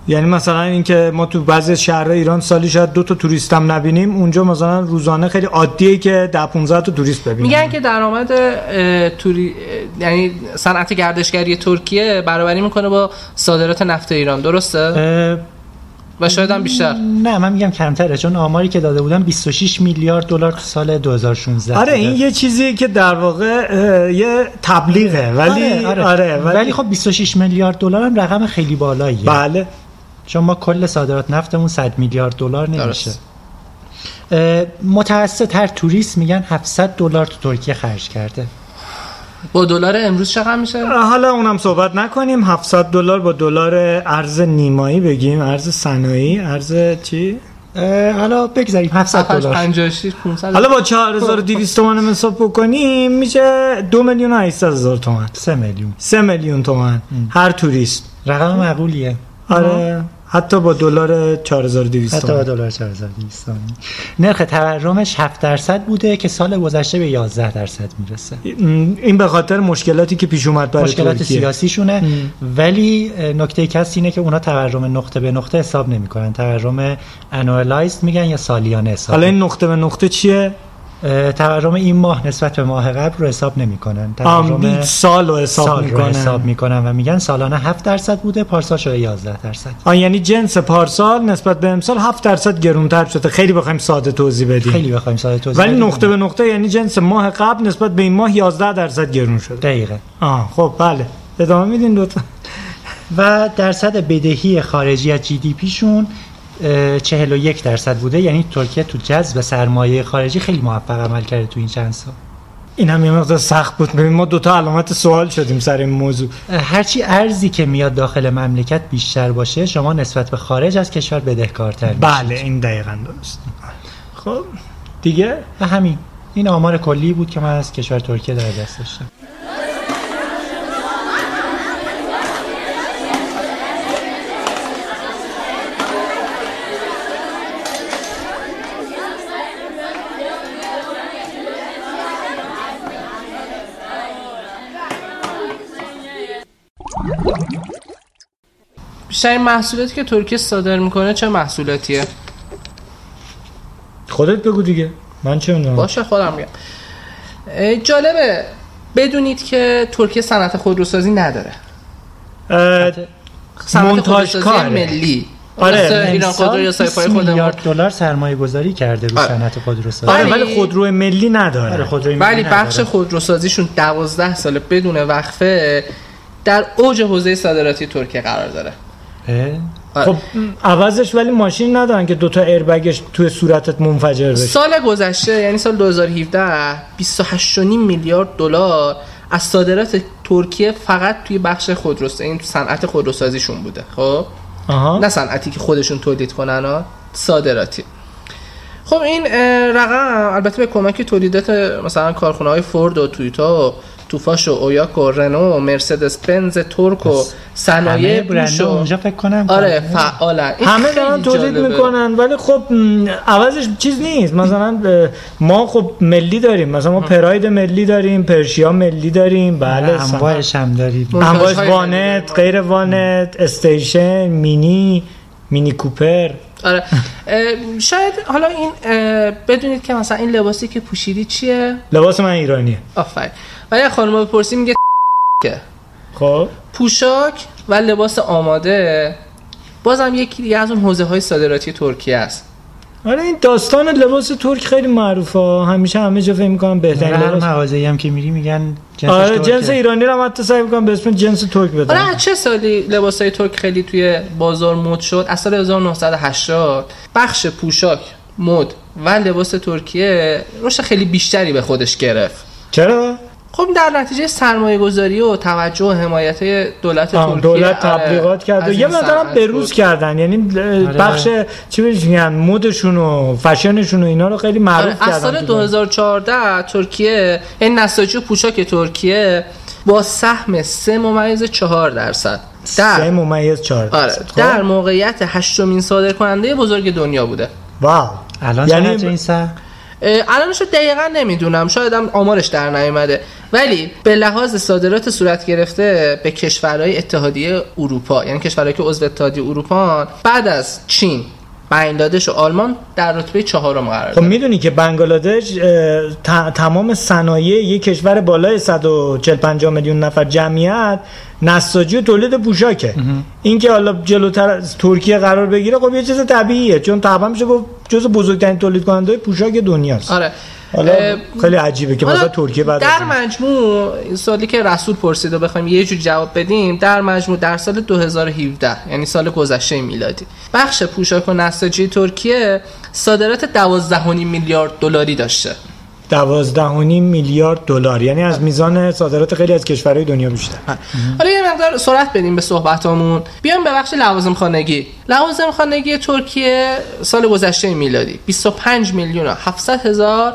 یعنی مثلا اینکه ما تو بعضی شهرهای ایران سالی شاید دو تا توریست هم نبینیم اونجا مثلا روزانه خیلی عادیه که ده 15 تا توریست ببینیم. میگن که درآمد توری یعنی صنعت گردشگری ترکیه برابری می‌کنه با صادرات نفت ایران. درسته؟ و شاید هم بیشتر. نه من میگم کمتره چون آماری که داده بودن 26 میلیارد دلار تو سال 2016 آره. این یه چیزی که در واقع یه تبلیغه ولی آره, آره. آره، ولی, خب 26 میلیارد دلار هم رقم خیلی بالاییه. بله. چون ما کل صادرات نفتمون 100 میلیارد دلار نمیشه. متوسط هر توریست میگن 700 دلار تو ترکیه خرج کرده. با دلار امروز چقدر میشه؟ حالا اونم صحبت نکنیم. 700 دلار با دلار ارز نیمایی بگیم. ارز صنایعی ارز چی؟ حالا بگذاریم. 700 دلار. 56 500 حالا با 4200 تومان هم حساب بکنیم میشه دو میلیون و 800 هزار تومان. 3 میلیون. 3 میلیون تومان. هر توریست. رقم معقولیه. آره. حتی با دلار 4200 حتی با دلار 4200 نرخ تورمش 7 درصد بوده که سال گذشته به 11 درصد می‌رسه. این به خاطر مشکلاتی که پیش اومد برای مشکلات ترکیه. سیاسیشونه. ولی نکته کسی اینه که اونا تورم نقطه به نقطه حساب نمی‌کنن. تورم انوالایزد میگن یا سالیانه حساب حالا این نقطه به نقطه چیه؟ تورم این ماه نسبت به ماه قبل رو حساب نمی‌کنن. تورم سال رو حساب سال رو می‌کنن. حساب می‌کنن و میگن سالانه 7 درصد بوده پارسال شده 11 درصد. آن یعنی جنس پارسال نسبت به امسال 7 درصد گرونتر شده. خیلی بخوایم ساده توضیح بدیم. خیلی بخوایم ساده توضیح ولی. نقطه به نقطه یعنی جنس ماه قبل نسبت به این ماه 11 درصد گرون شده. دقیقه آه خب بله. ادامه میدین لطفا. و درصد بدهی خارجی از جی دی پیشون 41 درصد بوده یعنی ترکیه تو جذب سرمایه خارجی خیلی موفق عمل کرده تو این چند سال. این هم یه مقدار سخت بود. ببین ما دوتا علامت سوال شدیم سر این موضوع. هرچی ارزی که میاد داخل مملکت بیشتر باشه شما نسبت به خارج از کشور بدهکارتر میشید. بله این دقیقا درست. خب دیگه؟ و همین. این آمار کلی بود که من از کشور ترکیه در دست داشتم. بیشترین محصولاتی که ترکیه صادر می‌کنه چه محصولاتیه؟ خودت بگو دیگه. من چه می‌دونم؟ باشه خودم میگم. جالبه بدونید که ترکیه صنعت خودروسازی نداره. مونتاژ خودروسازی کاره. ملی. آره، ایران امسال خودرو یا 20 سایپای خودمون. میلیارد دلار سرمایه گذاری کرده رو آره. صنعت خودروسازی. آره ولی- ولی خودرو ملی نداره. آره خودروی ولی ملی بخش نداره. خودروسازیشون دوازده ساله بدون وقفه در اوج حوزه صادراتی ترکیه قرار داره. خب عوضش ولی ماشین ندارن که دوتا ایربگش توی صورتت منفجر بشه. سال گذشته یعنی سال 2017 28.5 میلیارد دلار از صادرات ترکیه فقط توی بخش خودروسازی این تو صنعت خودروسازیشون بوده خب؟ آها. نه صنعتی که خودشون تولید کنن ها صادراتی. خب این رقم البته به کمک تولیدات مثلا کارخونه های فورد و تویوتا و توفاش و اویاک و رنو و مرسدس بنز ترک و صنایع برند و اونجا فکر کنم آره فعالن این همه دارن تولید. می‌کنن ولی خب عوضش چیز نیست. مثلا ما خب ملی داریم. مثلا ما پراید ملی داریم پرشیا ملی داریم. بله انواعش هم داریم. انواعش وانت. غیر وانت استیشن مینی مینی کوپر. آره. شاید حالا این بدونید که مثلا این لباسی که پوشیدی چیه؟ لباس من ایرانیه. آفرین. ولی اگه خانم بپرسی میگه که. خب. پوشاک و لباس آماده. بازم یکی دیگه از اون حوزه های صادراتی ترکیه است. آره این داستان لباس ترک خیلی معروفه. همیشه همه جا فکر می‌کنم بهترین هر لباس. مغازه‌ای هم که میری میگن جنسش آره ترکه. جنس ایرانی رو حتی سعی می‌کنم به اسم جنس ترک آره بدم از چه سالی لباس های ترک خیلی توی بازار مد شد؟ از سال 1980 بخش پوشاک مد و لباس ترکیه رشد خیلی بیشتری به خودش گرفت. چرا؟ خب در نتیجه سرمایه گذاری و توجه و حمایت دولت ترکیه دولت آره، تبلیغات کرد. و یه مقدار بروز بود. کردن. یعنی بخش چی میگن مدشون و فشنشون و اینا رو خیلی معروف آره، کردن از سال تو 2014 ترکیه این نساجی و پوشاک ترکیه با سهم 3 ممیز 4 درصد. سه در ممیز چهار آره درصد. خب؟ در موقعیت هشتمین صادر کننده بزرگ دنیا بوده. واو. الان یعنی این سهم؟ الانش رو دقیقا نمی‌دونم. شاید هم آمارش در نیومده. ولی به لحاظ صادرات صورت گرفته به کشورهای اتحادیه اروپا یعنی کشورهایی که عضو اتحادیه اروپا بعد از چین بنگلادش و آلمان در رتبه چهارم قرار خب می‌دونی که بنگلادش تمام صنایع یک کشور بالای 140 50 میلیون نفر جمعیت نساجی و تولید پوشاکه. این که حالا جلوتر از ترکیه قرار بگیره خب یه چیز طبیعیه چون طبعا میشه گفت جز بزرگترین تولید کننده پوشاک دنیاست. آره. حالا خیلی عجیبه که مثلا ترکیه بعد در مجموع این سوالی که رسول پرسید و بخوایم یه جور جواب بدیم در مجموع در سال 2017 یعنی سال گذشته میلادی بخش پوشاک و نساجی ترکیه صادرات 12.5 میلیارد دلاری داشته. دوازده و نیم میلیارد دلار. یعنی از میزان صادرات خیلی از کشورهای دنیا بیشتر. حالا یه مقدار سرعت بدیم به صحبتامون. بیام به بخش لوازم خانگی لوازم خانگی ترکیه سال گذشته میلادی. 25 میلیون و 700 هزار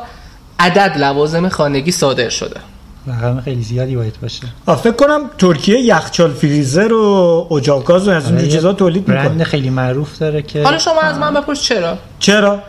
عدد لوازم خانگی صادر شده. رقم خیلی زیادی باید باشه. فکر کنم ترکیه یخچال فریزر و اجاق گاز و از این آره، چیزا تولید برند می‌کنه خیلی معروف داره که حالا شما از من بپرس چرا؟ چرا؟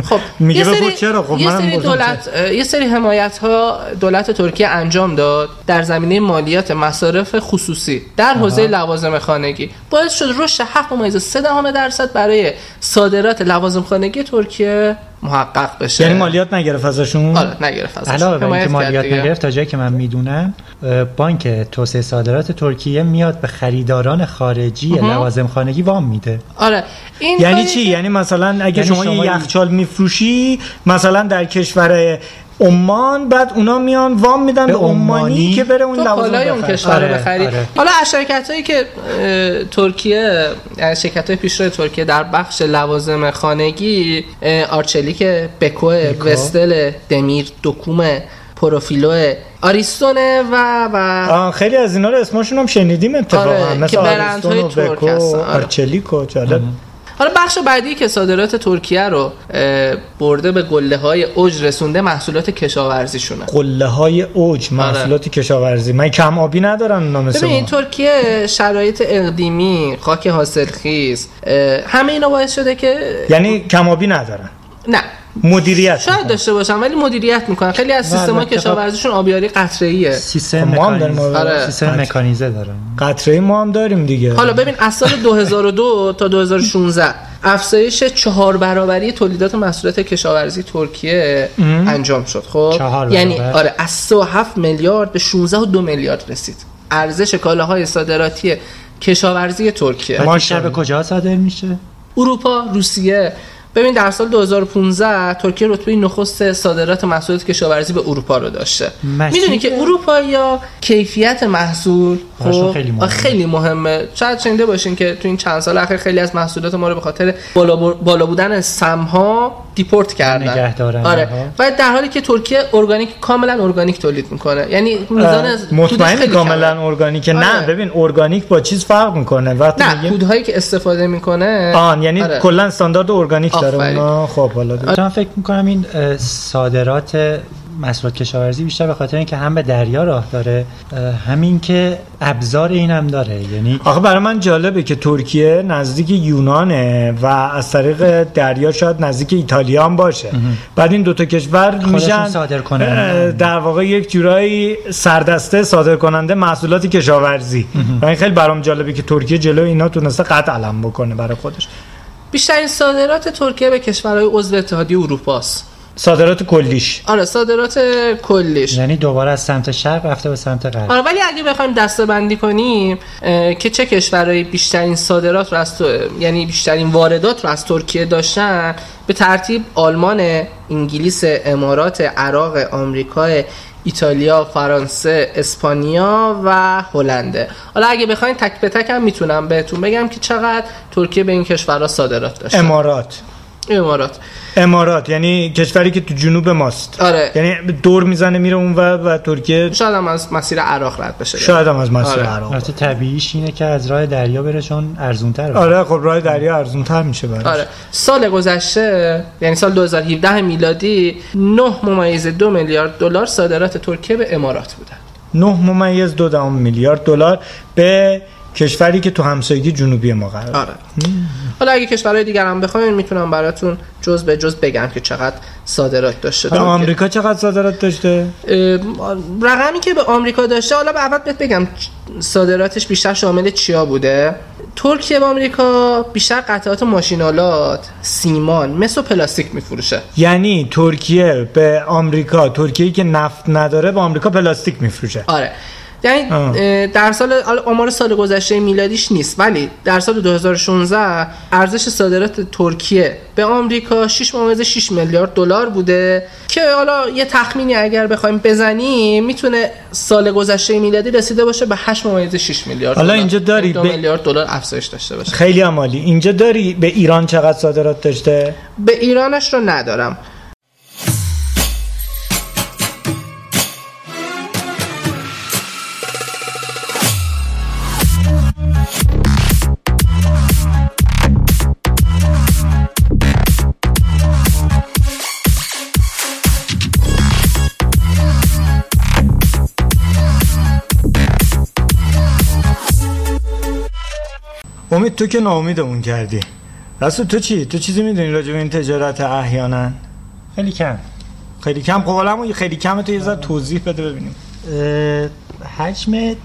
خب میگه بپرس چرا؟ خب یه سری دولت یه سری حمایت ها دولت ترکیه انجام داد در زمینه مالیات مصارف خصوصی در حوزه لوازم خانگی باعث شد رشد 7.3 دهم درصد برای صادرات لوازم خانگی ترکیه محقق بشه. یعنی مالیات نگرفت ازشون؟ آره نگرفت ازش. علاوه بر اینکه کرد مالیات. نگرفت تا جایی که من می‌دونم بانک توسعه صادرات ترکیه میاد به خریداران خارجی لوازم خانگی وام میده. آره این یعنی چی؟ یعنی مثلا اگه یعنی شما, شما یه یخچال میفروشی مثلا در کشور عمان بعد اونا میان وام میدن به عمانی عمانی؟ که بره اون لوازم اون. کشور رو آره، بخری. آره. حالا از شرکت هایی که ترکیه یعنی شرکت های پیشرو ترکیه در بخش لوازم خانگی آرچلیک بکو وستل دمیر دوکومه پروفیلو آریستونه و و خیلی از اینا رو اسمشون هم شنیدیم اتفاقا. آره، مثل که برندهای آریستون و ترک Beko هستن، آره. آرچلیک و جالب حالا بخش بعدی که صادرات ترکیه رو برده به قله های اوج رسونده محصولات کشاورزیشونه. قله های اوج محصولات کشاورزی. من کم آبی ندارن مثل ببین. ترکیه شرایط اقلیمی خاک حاصلخیز همه اینا باعث شده که یعنی کم آبی ندارن؟ نه. مدیریت شاید می‌کنن. داشته باشن ولی مدیریت می‌کنن. خیلی از البته خب. کشاورزیشون آبیاری قطره ایه سیستم خب ما هم داریم. مکانیزه آره. سیستم مکانیزه دارن قطره ما هم داریم دیگه. حالا ببین از سال 2002 تا 2016 افزایش چهار برابری تولیدات محصولات کشاورزی ترکیه انجام شد. خب؟ چهار یعنی. آره از 37 میلیارد به 16 و 2 میلیارد رسید. ارزش کالاهای صادراتی کشاورزی ترکیه. ما به کجا صادر میشه؟ اروپا روسیه. ببین در سال 2015 ترکیه رتبه نخست صادرات محصولات کشاورزی به اروپا رو داشته. می‌دونی که اروپا کیفیت محصول براشون خب خیلی مهمه. خیلی مهمه. شاید شنیده باشین که تو این چند سال اخیر خیلی از محصولات ما رو به خاطر بالا, بالا بودن سمها دیپورت کردن نگه دارن آره. و در حالی که ترکیه ارگانیک کاملا ارگانیک تولید می‌کنه یعنی میزان مطمئن کاملا. ارگانیک آره. نه ببین ارگانیک با چیز فرق می‌کنه وقتی نه میگیم کودهایی که استفاده می‌کنه آن یعنی آره. کلا استاندارد ارگانیک داره. اونا خب حالا دیگه. من فکر می‌کنم این صادرات محصولات کشاورزی بیشتر به خاطر اینکه هم به دریا راه داره همین که ابزار این هم داره. یعنی آخه برای من جالبه که ترکیه نزدیک یونانه و از طریق دریا شاید نزدیک ایتالیا هم باشه بعد این دوتا کشور میشن صادر کنه در واقع یک جورایی سردسته صادر کننده محصولات کشاورزی. و این خیلی برام جالبه که ترکیه جلو اینا تونسته قد علم بکنه برای خودش. بیشترین صادرات ترکیه به کشورهای عضو اتحادیه اروپا است صادرات کلیش آره صادرات کلیش یعنی دوباره از سمت شرق رفته به سمت غرب آره ولی اگه بخوایم دسته بندی کنیم که چه کشورهای بیشترین صادرات رو از تو... یعنی بیشترین واردات رو از ترکیه داشتن به ترتیب آلمان انگلیس امارات عراق آمریکا ایتالیا، فرانسه، اسپانیا و هلنده. حالا اگه بخواین تک به تک هم می‌تونم بهتون بگم که چقدر ترکیه به این کشورها صادرات داشته. امارات امارات. امارات یعنی کشوری که تو جنوب ماست. آره. یعنی دور می‌زنه میره اون و, و ترکیه. شاید هم از مسیر عراق رد بشه. شاید هم از مسیر آره. عراق. البته طبیعیش اینه که از راه دریا بره چون ارزون تر آره خب راه دریا ارزون تر میشه براش. آره. سال گذشته یعنی سال 2017 میلادی 9 ممیز دو میلیارد دلار صادرات ترکیه به امارات بوده 9 ممیز دو دهم میلیارد دلار به کشوری که تو همسایگی جنوبی ما قرار آره. حالا اگه کشورهای دیگر هم بخواین می‌تونم براتون جز به جز بگم که چقدر صادرات داشته. به آمریکا چقدر صادرات داشته؟ رقمی که به آمریکا داشته حالا به اول بهت بگم صادراتش بیشتر شامل چیا بوده؟ ترکیه به آمریکا بیشتر قطعات ماشینالات سیمان مس و پلاستیک میفروشه. یعنی ترکیه به آمریکا ترکیه که نفت نداره به آمریکا پلاستیک میفروشه. آره. یعنی در سال آمار سال گذشته میلادیش نیست ولی در سال 2016 ارزش صادرات ترکیه به آمریکا 6 6 میلیارد دلار بوده که حالا یه تخمینی اگر بخوایم بزنیم می‌تونه سال گذشته میلادی رسیده باشه به 8 6 میلیارد حالا اینجا داری به میلیارد دلار افزایش داشته باشه. خیلی عالی. اینجا داری به ایران چقدر صادرات داشته؟ به ایرانش رو ندارم. امید تو که ناامیدمون کردی. رسول تو چی؟ تو چیزی می‌دونی راجع به این تجارت احیانا؟ خیلی کم. خیلی کم. خب خیلی کم تو یه ذره توضیح بده ببینیم. حجم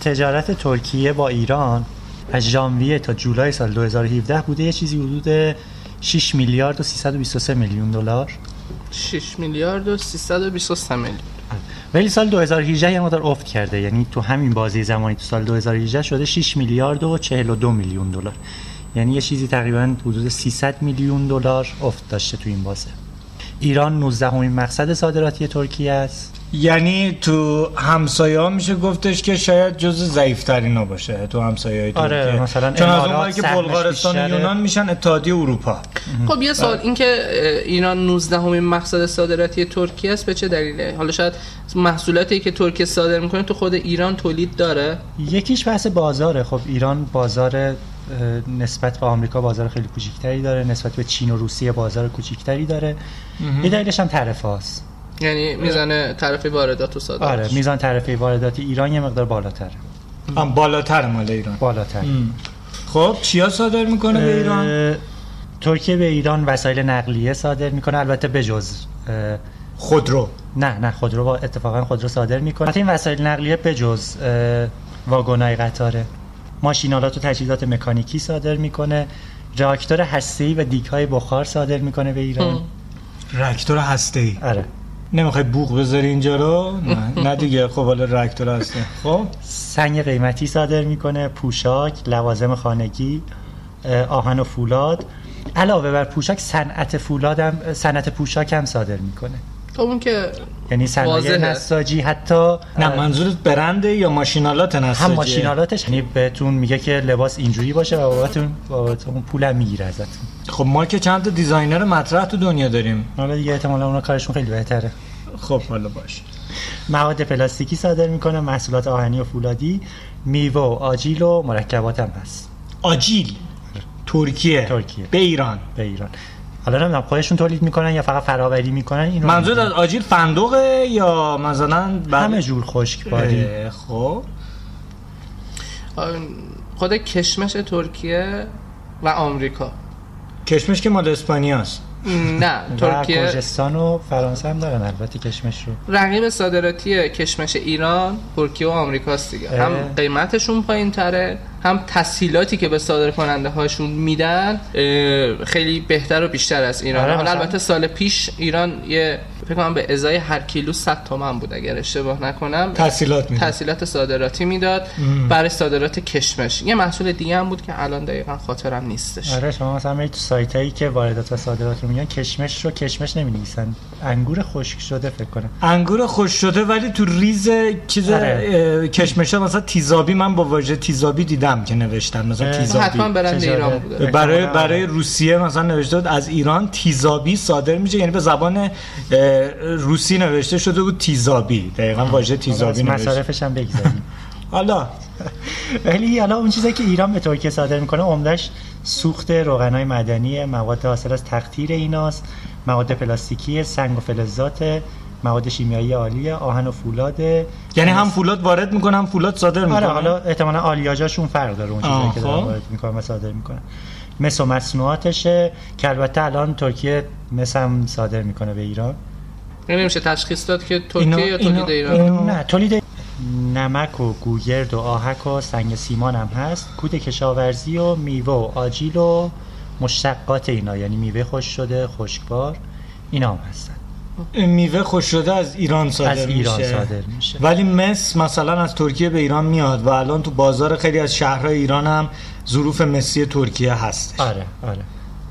تجارت ترکیه با ایران از ژانویه تا جولای سال 2017 بوده یه چیزی حدود 6 میلیارد و 323 میلیون دلار. 6 میلیارد و 323 میلیون. ولی سال 2018 یه مقدار افت کرده. یعنی تو همین بازی زمانی تو سال 2018 شده 6 میلیارد و 42 میلیون دلار. یعنی یه چیزی تقریبا حدود 300 میلیون دلار افت داشته تو این بازه. ایران 19 همین مقصد صادراتی ترکیه است. یعنی تو همسایه ها میشه گفتش که شاید جز ضعیف ترین باشه تو همسایه های آره ترکیه مثلا چون از اون که بلغارستان و یونان میشن اتحادیه اروپا. خب یه سوال این که ایران 19 همین مقصد صادراتی ترکیه است به چه دلیله؟ حالا شاید محصولاتی که ترکیه صادر می‌کنه تو خود ایران تولید داره؟ یکیش بحث بازاره. خب ایران بازار نسبت به آمریکا بازار خیلی کوچیکتری داره نسبت به چین و روسیه بازار کوچیکتری داره. یه دلیلش هم تعرفه هست یعنی میزان تعرفه واردات و صادرات آره میزان تعرفه وارداتی ایران یه مقدار بالاتره هم بالاتر مال ایران. بالاتر. خب چیا صادر می‌کنه به ایران؟ ترکیه به ایران وسایل نقلیه صادر می‌کنه البته بجز خودرو. نه نه خودرو با اتفاقا خودرو صادر می‌کنه. این وسایل نقلیه بجز واگنای قطاره. ماشینالات و تجهیزات مکانیکی صادر می‌کنه. راکتور هسته‌ای و دیگ‌های بخار صادر می‌کنه به ایران. راکتور هسته‌ای. آره. نمی‌خوای بوق بذاری اینجا رو؟ نه, نه دیگه. خب حالا راکتور هسته خب؟ سنگ قیمتی صادر می‌کنه. پوشاک لوازم خانگی آهن و فولاد. علاوه بر پوشاک صنعت فولاد هم صنعت پوشاک هم صادر می‌کنه. خب اون که یعنی صنایع نساجی حتی نه منظورت برنده یا ماشین‌آلات نساجی هم ماشین‌آلاتش. یعنی بهتون میگه که لباس اینجوری باشه و بابت اون بابت اون پولم می‌گیره ازتون. خب ما که چند تا designer مطرح تو دنیا داریم. حالا دیگه احتمالاً اونا کارشون خیلی بهتره. خب حالا باش مواد پلاستیکی صادر می‌کنه محصولات آهنی و فولادی میوه و آجیل و مرکبات هم هست. آجیل؟ ترکیه. ترکیه. به ایران. به ایران. حالا نمی‌دونم خودشون تولید می‌کنن یا فقط فراوری می‌کنن؟ این رو منظور از. آجیل فندقه یا مثلا بر- همه جور خشکباری خب. خود کشمش ترکیه و آمریکا. کشمش که مال اسپانیاست نه ترکیه. گرجستان و فرانسه هم دارن البته کشمش رو. رقیب صادراتی کشمش ایران ترکیه و آمریکاست دیگه. هم قیمتشون پایین تره هم تسهیلاتی که به صادر کننده هاشون میدن خیلی بهتر و بیشتر از ایران. آره، حالا البته سال پیش ایران یه فکر کنم به ازای هر کیلو 100 تومن بود اگر اشتباه نکنم. تحصیلات میده تحصیلات صادراتی می‌داد برای صادرات کشمش. یه محصول دیگه هم بود که الان دقیقا خاطرم نیستش. آره شما مثلا تو سایت هایی که واردات و صادرات رو میگن کشمش رو کشمش نمی‌نویسن. انگور خشک شده فکر کنم. انگور خوش شده ولی تو ریز چیز آره. کشمشه مثلا تیزابی من با واژه تیزابی دیدم که نوشتن مثلا. تیزابی. حتما برند. ایران بوده. برای. برای روسیه مثلا نوشته بود از ایران تیزابی صادر میشه یعنی به زبان روسی نوشته شده بود تیزابی. دقیقا واژه تیزابی نوشته مصارفش هم بگذاریم. حالا. ولی حالا اون چیزی که ایران به ترکیه صادر می‌کنه عمدش سوخت روغنای مدنی مواد حاصل از تقطیر ایناست. مواد پلاستیکی سنگ و فلزات مواد شیمیایی عالی آهن و فولاد. یعنی هم فولاد وارد می‌کنه هم فولاد صادر می‌کنه؟ آره حالا احتمالا آلیاژاشون فرق داره اون چیزی که دارن. وارد می‌کنن و صادر می‌کنن. مس و مصنوعاتشه که البته الان ترکیه مس هم صادر می‌کنه به ایران. یعنی نمیشه تشخیص داد که ترکیه یا تولید ایران؟ نه تولید نمک و گوگرد و آهک و سنگ سیمان هم هست. کود کشاورزی و میوه و آجیل و مشتقات اینا یعنی میوه خوش شده خشکبار اینا هم هستن. میوه خوش شده از ایران صادر از ایران میشه. صادر میشه. ولی مس مثلا از ترکیه به ایران میاد و الان تو بازار خیلی از شهرهای ایران هم ظروف مسی ترکیه هستش. آره آره.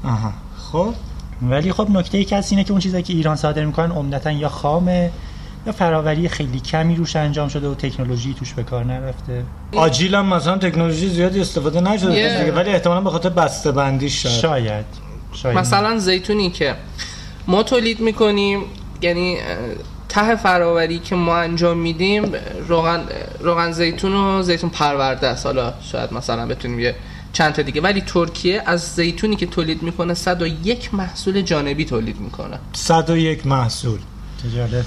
آها. خب؟ ولی خب نکته ای که هست اینه که اون چیزایی که ایران صادر می‌کنن عمدتا یا خامه یا فراوری خیلی کمی روش انجام شده و تکنولوژی توش به کار نرفته؟ آجیل هم مثلا تکنولوژی زیادی استفاده نشده دیگه ولی احتمالا به خاطر بسته بندی شاید. شاید. شاید. مثلا زیتونی که ما تولید می‌کنیم یعنی ته فراوری که ما انجام میدیم روغن روغن زیتون و زیتون پرورده است. حالا شاید مثلا بتونیم یه چند تا دیگه. ولی ترکیه از زیتونی که تولید می‌کنه 101 محصول جانبی تولید می‌کنه. 101 محصول. جالب. اه،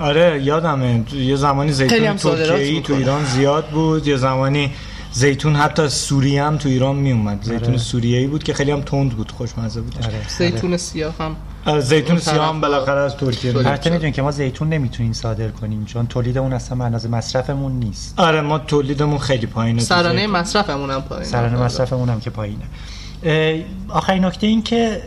آره یادمه. یه زمانی زیتون ترکیه‌ای تو. ایران زیاد بود. یه زمانی زیتون حتی از سوریه هم تو ایران می اومد زیتون آره. سوریه‌ای بود که خیلی هم تند بود خوشمزه بود. آره زیتون سیاه هم. آره، زیتون سیاه هم بالاخره از ترکیه. البته می‌دونیم که ما زیتون نمی‌تونیم صادر کنیم چون تولید اون اصلا اندازه مصرفمون نیست. آره ما تولیدمون خیلی پایینه سرانه. مصرفمون هم پایینه. سرانه آره. مصرفمون هم که پایینه. آخرین نکته این که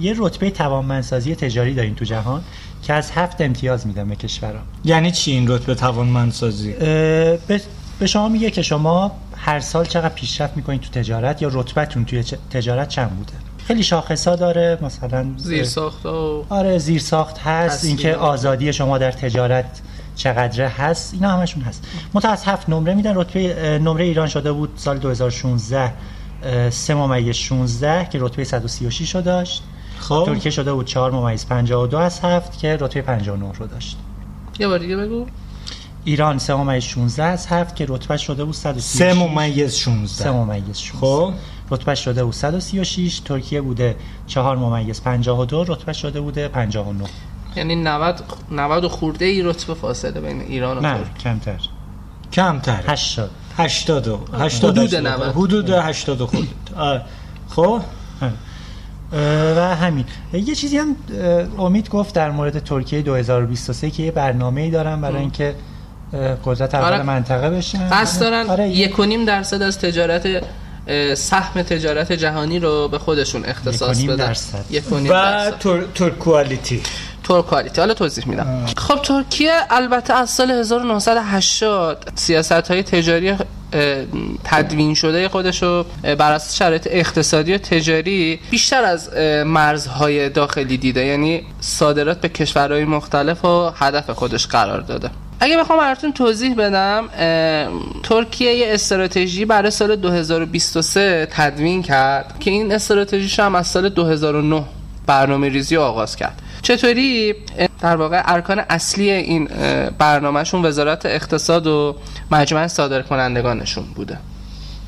یه رتبه توانمندسازی تجاری داریم تو جهان. که از هفت امتیاز میدن به کشورها یعنی چی این رتبه توانمندسازی؟ به به شما میگه که شما هر سال چقدر پیشرفت می‌کنید تو تجارت یا رتبتون توی تجارت چند بوده؟ خیلی شاخصا داره مثلا زیر ساخت و آره زیر ساخت هست. اینکه آزادی شما در تجارت چقدره هست اینا همشون هست. متا از هفت نمره میدن رتبه نمره ایران شده بود سال 2016 اه، سه ممیز 16 که رتبه 136 رو داشت. خب. ترکیه شده بود 4 ممیز 52 از هفت که رتبه 59 رو داشت. یه بار دیگه بگو. ایران 3 ممیز 16 از هفت که رتبه شده بود 136 سه ممیز 3 16 ممیز 16 خب. رتبه شده بود 136 ترکیه بوده 4 ممیز 52 رتبه شده بوده 59 یعنی 90 90 و خورده ای رتبه فاصله بین ایران و نه ترکیه کمتر. کمتر. 80 80 و 80 حدود 80. 90. حدود 80 خود آره. خب. و همین. یه چیزی هم امید گفت در مورد ترکیه 2023 که یه برنامه ای دارن برای اینکه قدرت اول آره. منطقه بشن قصد دارن آره، یک و نیم درصد از تجارت سهم تجارت جهانی رو به خودشون اختصاص و بدن. درصد. یک و نیم و درصد. تر... ترکوالیتی. تور کوالیتی. حالا توضیح میدم. خب ترکیه البته از سال 1980 سیاست های تجاری تدوین شده خودش رو بر اساس شرایط اقتصادی و تجاری بیشتر از مرزهای داخلی دیده. یعنی صادرات به کشورهای مختلف و هدف خودش قرار داده. اگه بخوام براتون توضیح بدم ترکیه یه استراتژی برای سال 2023 تدوین کرد که این استراتژیش هم از سال 2009 برنامه ریزی آغاز کرد. چطوری؟ در واقع ارکان اصلی این برنامهشون وزارت اقتصاد و مجمع صادر کنندگانشون بوده.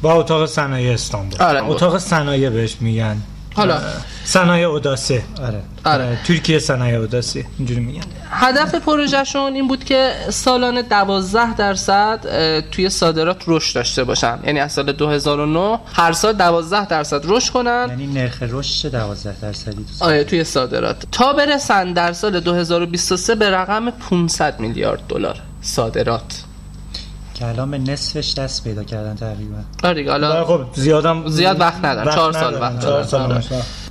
و اتاق صنایع استاندارد آره. اتاق صنایع بهش میگن. حالا. صنایع اوداسه آره. آره. ترکیه صنایع اوداسه اینجوری میگن. هدف پروژهشون این بود که سالانه 12 درصد توی صادرات رشد داشته باشن. یعنی از سال 2009 هر سال 12 درصد رشد کنن. یعنی نرخ رشد 12 درصدی تو آره توی صادرات. تا برسن در سال 2023 به رقم 500 میلیارد دلار صادرات. که الان به نصفش دست پیدا کردن تقریبا آره دیگه حالا خب زیادم زیاد وقت ندارن. چهار سال ندارن. وقت چهار. سال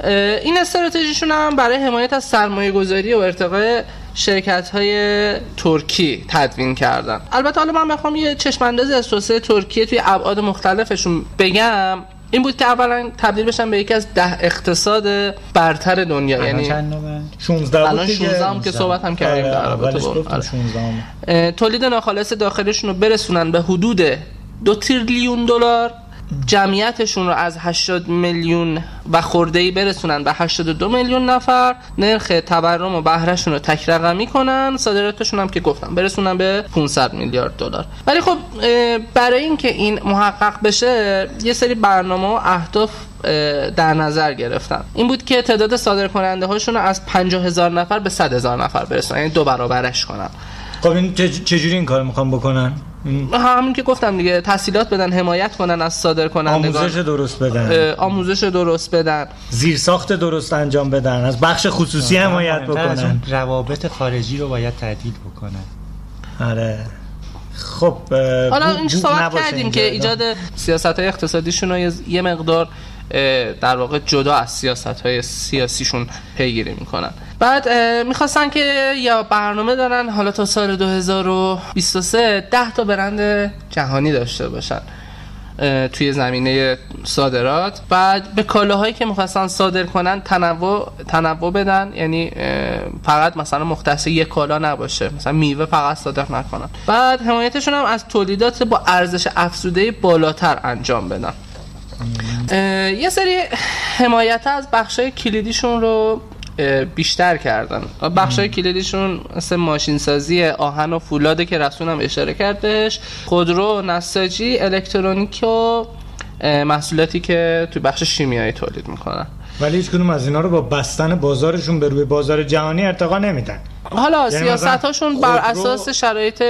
آره. این استراتژیشون هم برای حمایت از سرمایه گذاری و ارتقای شرکت های ترکی تدوین کردن البته حالا من بخوام یه چشماندازی از توسعه ترکیه توی ابعاد مختلفشون بگم این بود که اولا تبدیل بشن به یکی از ده اقتصاد برتر دنیا یعنی چند نومن 16 بود الان دیگه. 16 هم که صحبت هم کردیم آره، در رابطه آره. 16 هم. اه، تولید ناخالص داخلیشون رو برسونن به حدود دو تریلیون دلار جمعیتشون رو از 80 میلیون و خورده ای برسونن به 82 میلیون نفر نرخ تورم و بهرهشون رو تک رقمی کنن. صادراتشون هم که گفتم برسونن به 500 میلیارد دلار. ولی خب برای اینکه این محقق بشه یه سری برنامه و اهداف اه، در نظر گرفتن. این بود که تعداد صادر کننده هاشون رو از 50 هزار نفر به 100 هزار نفر برسونن یعنی دو برابرش کنن. خب این چج- چجوری این کار می‌خوام بکنن؟ همین که گفتم دیگه تحصیلات بدن حمایت کنن از صادر کنندگان آموزش درست بدن. آموزش درست بدن. زیرساخت درست انجام بدن. از بخش خصوصی حمایت بکنن. اون روابط خارجی رو باید تعدیل بکنن. آره. خب حالا این صحبت کردیم. که ایجاد سیاست های اقتصادیشون رو یه- مقدار در واقع جدا از سیاست های سیاسیشون پیگیری می‌کنن. بعد می‌خواستن که یا برنامه دارن حالا تا سال 2023 ده تا برند جهانی داشته باشن توی زمینه صادرات. بعد به کالاهایی که می‌خواستن صادر کنن تنوع تنوع بدن یعنی فقط مثلا مختص یک کالا نباشه مثلا میوه فقط صادر نکنن. بعد حمایتشون هم از تولیدات با ارزش افزوده بالاتر انجام بدن. یه سری حمایت از بخشای کلیدیشون رو بیشتر کردن. بخشای کلیدیشون مثل ماشین سازی آهن و فولاده که رسول هم اشاره کردش خودرو نساجی الکترونیک و محصولاتی که توی بخش شیمیایی تولید می‌کنن. ولی هیچ کدوم از اینا رو با بستن بازارشون به روی بازار جهانی ارتقا نمیدن. حالا یعنی سیاست هاشون بر اساس شرایط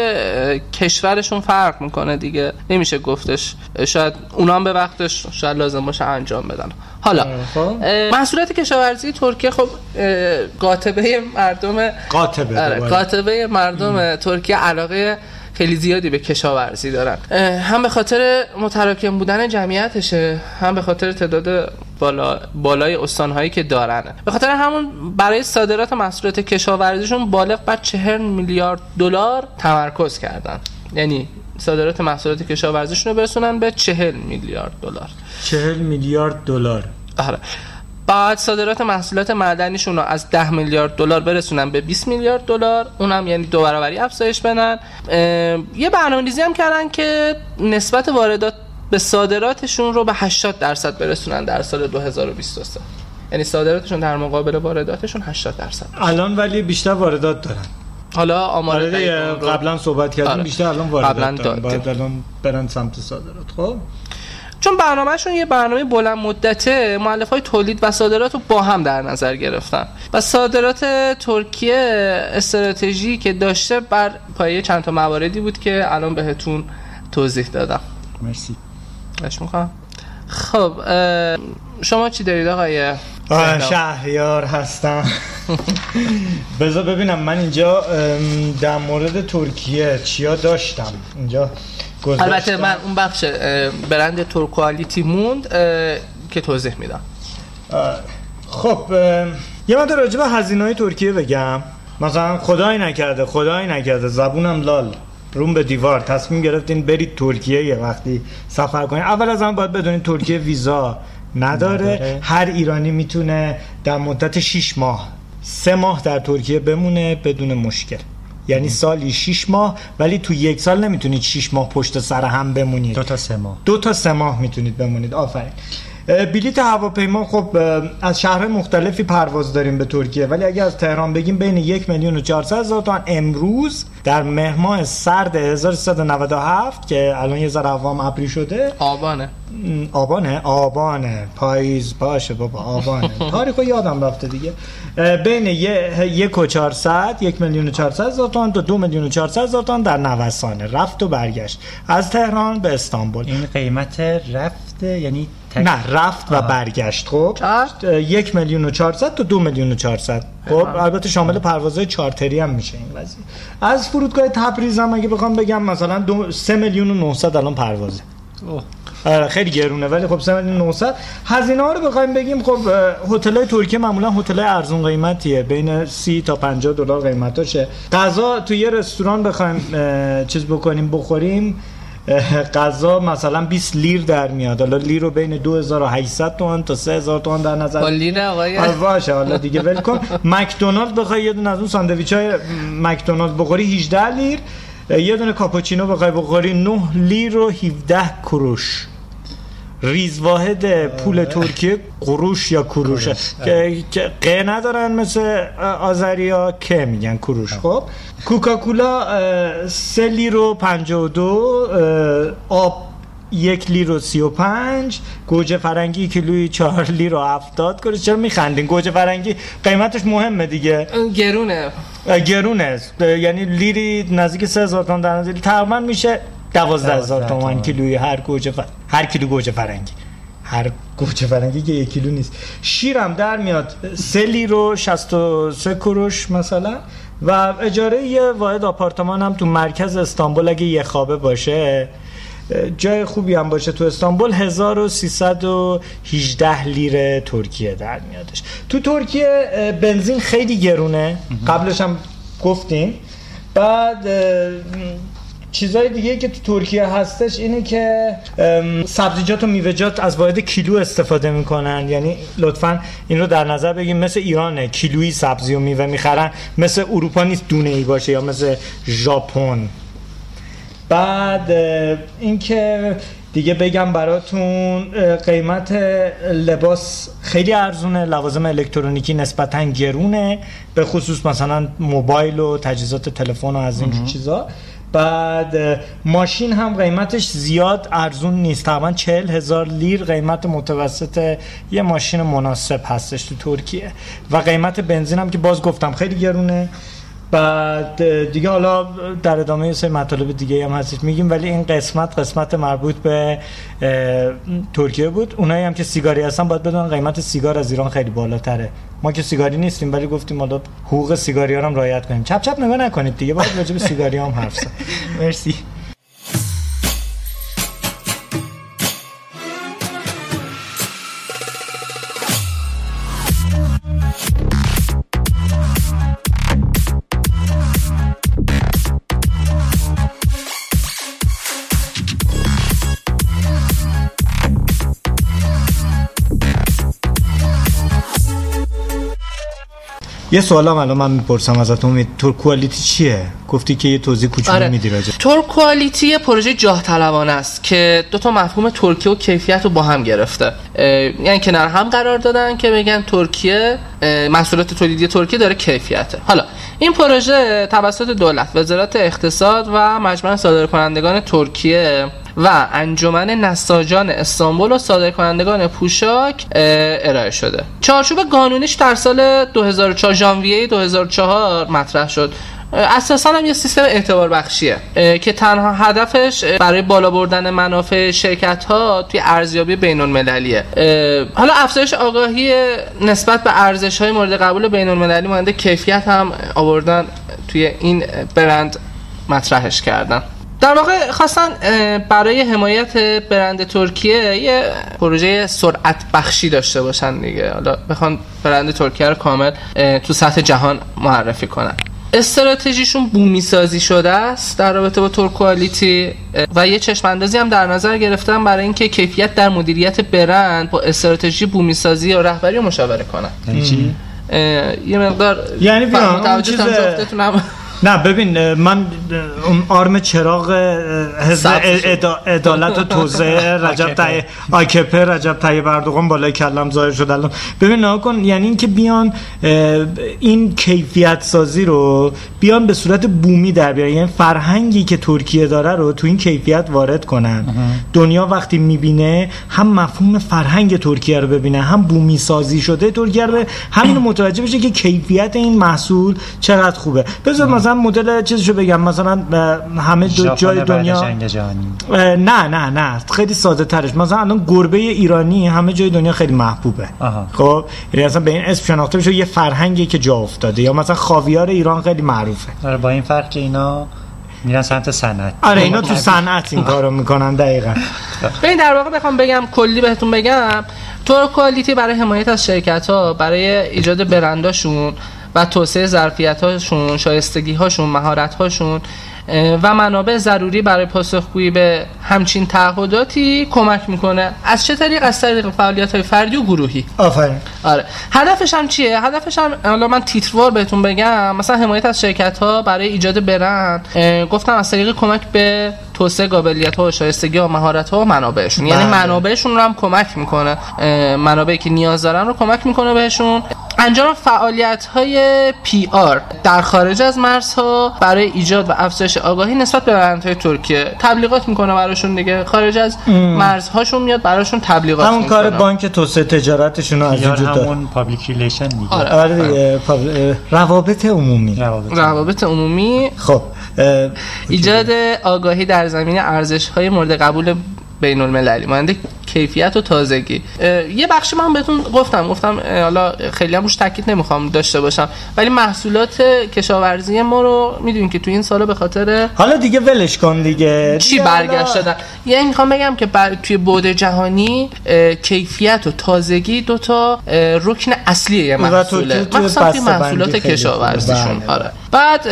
کشورشون فرق می‌کنه دیگه. نمیشه گفتش. شاید اونا هم به وقتش شاید لازم باشه انجام بدن. حالا خب. محصولات کشاورزی ترکیه خب قاطبه مردم قاطبه آره. قاطبه مردم ترکیه علاقه خیلی زیادی به کشاورزی دارن. هم به خاطر متراکم بودن جمعیتشه هم به خاطر تعداد بالا بالای استانهایی که دارن به خاطر همون برای صادرات محصولات کشاورزیشون بالغ بر 40 میلیارد دلار تمرکز کردن. یعنی صادرات محصولات کشاورزیشون رو برسونن به 40 میلیارد دلار. چهل میلیارد دلار. آره. بعد صادرات محصولات معدنیشون رو از 10 میلیارد دلار برسونن به 20 میلیارد دلار. اونم یعنی دو برابری افزایش بدن. یه برنامه‌ریزی هم کردن که نسبت واردات به صادراتشون رو به 80 درصد برسونن در سال 2023 یعنی صادراتشون در مقابل وارداتشون 80 درصد الان ولی بیشتر واردات دارن. حالا آمار آره قبلا صحبت کردیم آره. بیشتر الان واردات قبلا دارن. باید الان برن سمت صادرات. خب؟ چون برنامهشون یه برنامه بلند مدته معلف های تولید و صادرات رو با هم در نظر گرفتن. و صادرات ترکیه استراتژی که داشته بر پایه چند تا مواردی بود که الان بهتون توضیح دادم. مرسی. اش می‌کنم خب شما چی دارید آقای؟ شهریار هستم. بذار ببینم من اینجا در مورد ترکیه چیا داشتم؟ اینجا. البته من اون بخش برند ترکوالیتی موند که توضیح میدم. خب یه مدار راجع به هزینه های ترکیه بگم. مثلا خدای نکرده خدای نکرده زبونم لال. روم به دیوار تصمیم گرفتین برید ترکیه یه وقتی سفر کنین. اول از همه باید بدونین ترکیه ویزا نداره. نداره. هر ایرانی می‌تونه در مدت 6 ماه سه ماه در ترکیه بمونه بدون مشکل. یعنی سالی 6 ماه ولی تو یک سال نمی‌تونید 6 ماه پشت سر هم بمونید. دو تا سه ماه. دو تا سه ماه می‌تونید بمونید. آفرین. بلیت هواپیما خب از شهر مختلفی پرواز داریم به ترکیه ولی اگه از تهران بگیم بین یک میلیون و 400 هزار تومان امروز در مهر ماه سرد 1397 که الان یه ذره هوام ابری شده. آبانه. آبانه؟ آبانه. پاییز باشه بابا آبانه. تاریخو یادم رفته دیگه. بین یک و 400 یک میلیون و 400 هزار تومان تا دو میلیون و 400 هزار تومان در نوسانه. رفت و برگشت. از تهران به استانبول. این قیمت رفته یعنی نه رفت و برگشت. خب یک میلیون و 400 تا دو میلیون و 400 خب البته شامل پروازهای چارتری هم میشه این قضیه از فرودگاه تبریز هم اگه بخوام بگم مثلا دو سه میلیون و 900 الان پروازه. آره خیلی گرونه ولی خب 3 میلیون 900 هزینه ها رو بخوایم بگیم خب هتل های ترکیه معمولا هتل ارزون قیمتیه. بین 30 تا 50 دلار قیمتاشه. غذا تو یه رستوران بخوایم چیز بکنیم بخوریم. غذا مثلا 20 لیر در میاد. حالا لیر رو بین 2800 تومان تا 3000 تومان در نظر با لیر آقای باشه حالا دیگه ول کن. مکدونالد بخوای یه دونه از اون ساندویچ های مکدونالد بخوری 18 لیر. یه دونه کاپوچینو بخوای بخوری 9 لیر و 17 کروش ریز واحد پول ترکیه قروش یا کروشه که ق ندارن مثل آذریا که میگن کروش خب کوکاکولا سه لیر و پنجا و دو آب یک لیر و سی و پنج گوجه فرنگی کیلوی چهار لیر و هفتاد. کنه چرا میخندین؟ گوجه فرنگی قیمتش مهمه دیگه. گرونه. گرونه. یعنی لیری نزدیک سه هزار تومن در نظر تقریبا میشه دوازده هزار تومن کیلوی هر گوجه فر... هر کیلو گوجه فرنگی. هر گوجه فرنگی که یک کیلو نیست. شیرم در میاد. سه لیر و شست و سه کروش مثلا. و اجاره یه واحد آپارتمان هم تو مرکز استانبول اگه یه خوابه باشه جای خوبی هم باشه تو استانبول 1318 لیره ترکیه در میادش. تو ترکیه بنزین خیلی گرونه. قبلش هم گفتیم. بعد چیزای دیگه که تو ترکیه هستش اینه که سبزیجات و میوه‌جات از واحد کیلو استفاده می‌کنن. یعنی لطفا این رو در نظر بگیم مثل ایرانه کیلویی سبزی و میوه می‌خرن. مثل اروپا نیست دونه ای باشه یا مثل ژاپن. بعد اینکه دیگه بگم براتون قیمت لباس خیلی ارزونه. لوازم الکترونیکی نسبتا گرونه. به خصوص مثلا موبایل و تجهیزات تلفن و از این چیزا. بعد ماشین هم قیمتش زیاد ارزون نیست. تقریبا چهل هزار لیر قیمت متوسط یه ماشین مناسب هستش تو ترکیه. و قیمت بنزین هم که باز گفتم خیلی گرونه. بعد دیگه حالا در ادامه سه مطالب دیگه هم هستش. میگیم ولی این قسمت قسمت مربوط به ترکیه بود. اونایی هم که سیگاری هستن باید بدونن قیمت سیگار از ایران خیلی بالاتره. ما که سیگاری نیستیم ولی گفتیم حالا حقوق سیگاری ها هم رعایت کنیم. چپ چپ نگاه نکنید دیگه باید راجع به سیگاری هم حرف زد. مرسی. یه سوال هم الان من می‌پرسم ازت امید تور کوالیتی چیه؟ گفتی که یه توضیح کوچولو آره. میدی راجع. تور کوالیتی یه پروژه جاه طلبانه است که دو تا مفهوم ترکیه و کیفیت رو با هم گرفته. یعنی کنار هم قرار دادن که بگن ترکیه محصولات تولیدی ترکیه داره کیفیته. حالا این پروژه توسط دولت وزارت اقتصاد و مجمع صادرکنندگان ترکیه و انجمن نساجان استانبول و صادرکنندگان پوشاک ارائه شده. چارچوب قانونیش در سال 2004 ژانویه 2004 مطرح شد. اساسا هم یه سیستم اعتبار بخشیه که تنها هدفش برای بالا بردن منافع شرکت ها توی ارزیابی بین المللیه حالا افزایش آگاهی نسبت به ارزش های مورد قبول بین المللی مانند کیفیت هم آوردن توی این برند مطرحش کردن. در واقع خواستن برای حمایت برند ترکیه یه پروژه سرعت بخشی داشته باشن دیگه. حالا بخوان برند ترکیه رو کامل تو سطح جهان معرفی کنن. استراتژیشون بومی سازی شده است در رابطه با تور کوالیتی و یه چشم اندازی هم در نظر گرفتن برای اینکه کیفیت در مدیریت برند با استراتژی بومی سازی و رهبری مشاوره کنن. یعنی یه مقدار یعنی بیان چیز نه ببین من اون آرم چراغ حزب عدالت و توزیع رجب طیب آکپه رجب طیب اردوغان بالای کلم ظاهر شد الان. ببین نگاه کن یعنی اینکه بیان این کیفیت سازی رو بیان به صورت بومی در بیارن. یعنی فرهنگی که ترکیه داره رو تو این کیفیت وارد کنن. دنیا وقتی می‌بینه هم مفهوم فرهنگ ترکیه رو ببینه هم بومی سازی شده ترکیه رو همین متوجه بشه که کیفیت این محصول چقدر خوبه. بذار مثلا مدل چیزشو بگم. مثلا همه دو جای دنیا نه نه نه. خیلی ساده ترش. مثلا الان گربه ایرانی همه جای دنیا خیلی محبوبه. خب یعنی اصلا به این اسم شناخته میشه یه فرهنگی که جا افتاده. یا مثلا خاویار ایران خیلی معروفه. آره با این فرق که اینا میرن سمت صنعت. آره اینا تو صنعت این کارو می‌کنن دقیقاً. ببین در واقع بخوام بگم کلی بهتون بگم تور کوالیتی برای حمایت از شرکت ها برای ایجاد برنداشون و توسعه ظرفیت هاشون شایستگی هاشون مهارت هاشون و منابع ضروری برای پاسخگویی به همچین تعهداتی کمک می‌کنه. از چه طریق؟ از طریق فعالیت های فردی و گروهی. آفرین. آره. هدفش هم چیه؟ هدفش هم حالا من تیتروار بهتون بگم مثلا حمایت از شرکت ها برای ایجاد برند. گفتم از طریق کمک به توسعه قابلیت ها و شایستگی و مهارت ها و منابعشون. یعنی بله. منابعشون رو هم کمک می‌کنه. منابعی که نیاز دارن رو کمک می‌کنه بهشون. انجام فعالیت های پی آر در خارج از مرزها برای ایجاد و افزایش آگاهی نسبت به برندهای ترکیه. تبلیغات می‌کنه براشون دیگه. خارج از مرزهاشون میاد براشون تبلیغات همون کار بانک توسعه تجارتشون از وجود داره. همون public relation میگه. آره, آره, آره. روابط عمومی. روابط عمومی. خب ایجاد آگاهی در زمینه ارزش های مورد قبول بین المللی مانند کیفیت و تازگی. یه بخشی من بهتون گفتم گفتم حالا خیلی هم روش تاکید نمی‌خوام داشته باشم ولی محصولات کشاورزی ما رو می‌دونین که تو این سالا به خاطر حالا دیگه ولش کن دیگه. چی برگشت دادن یعنی می‌خوام بگم که بر... توی بود جهانی کیفیت و تازگی دوتا رکن اصلیه یه محصوله. مثلا توی محصولات کشاورزیشون. بله. آره. بعد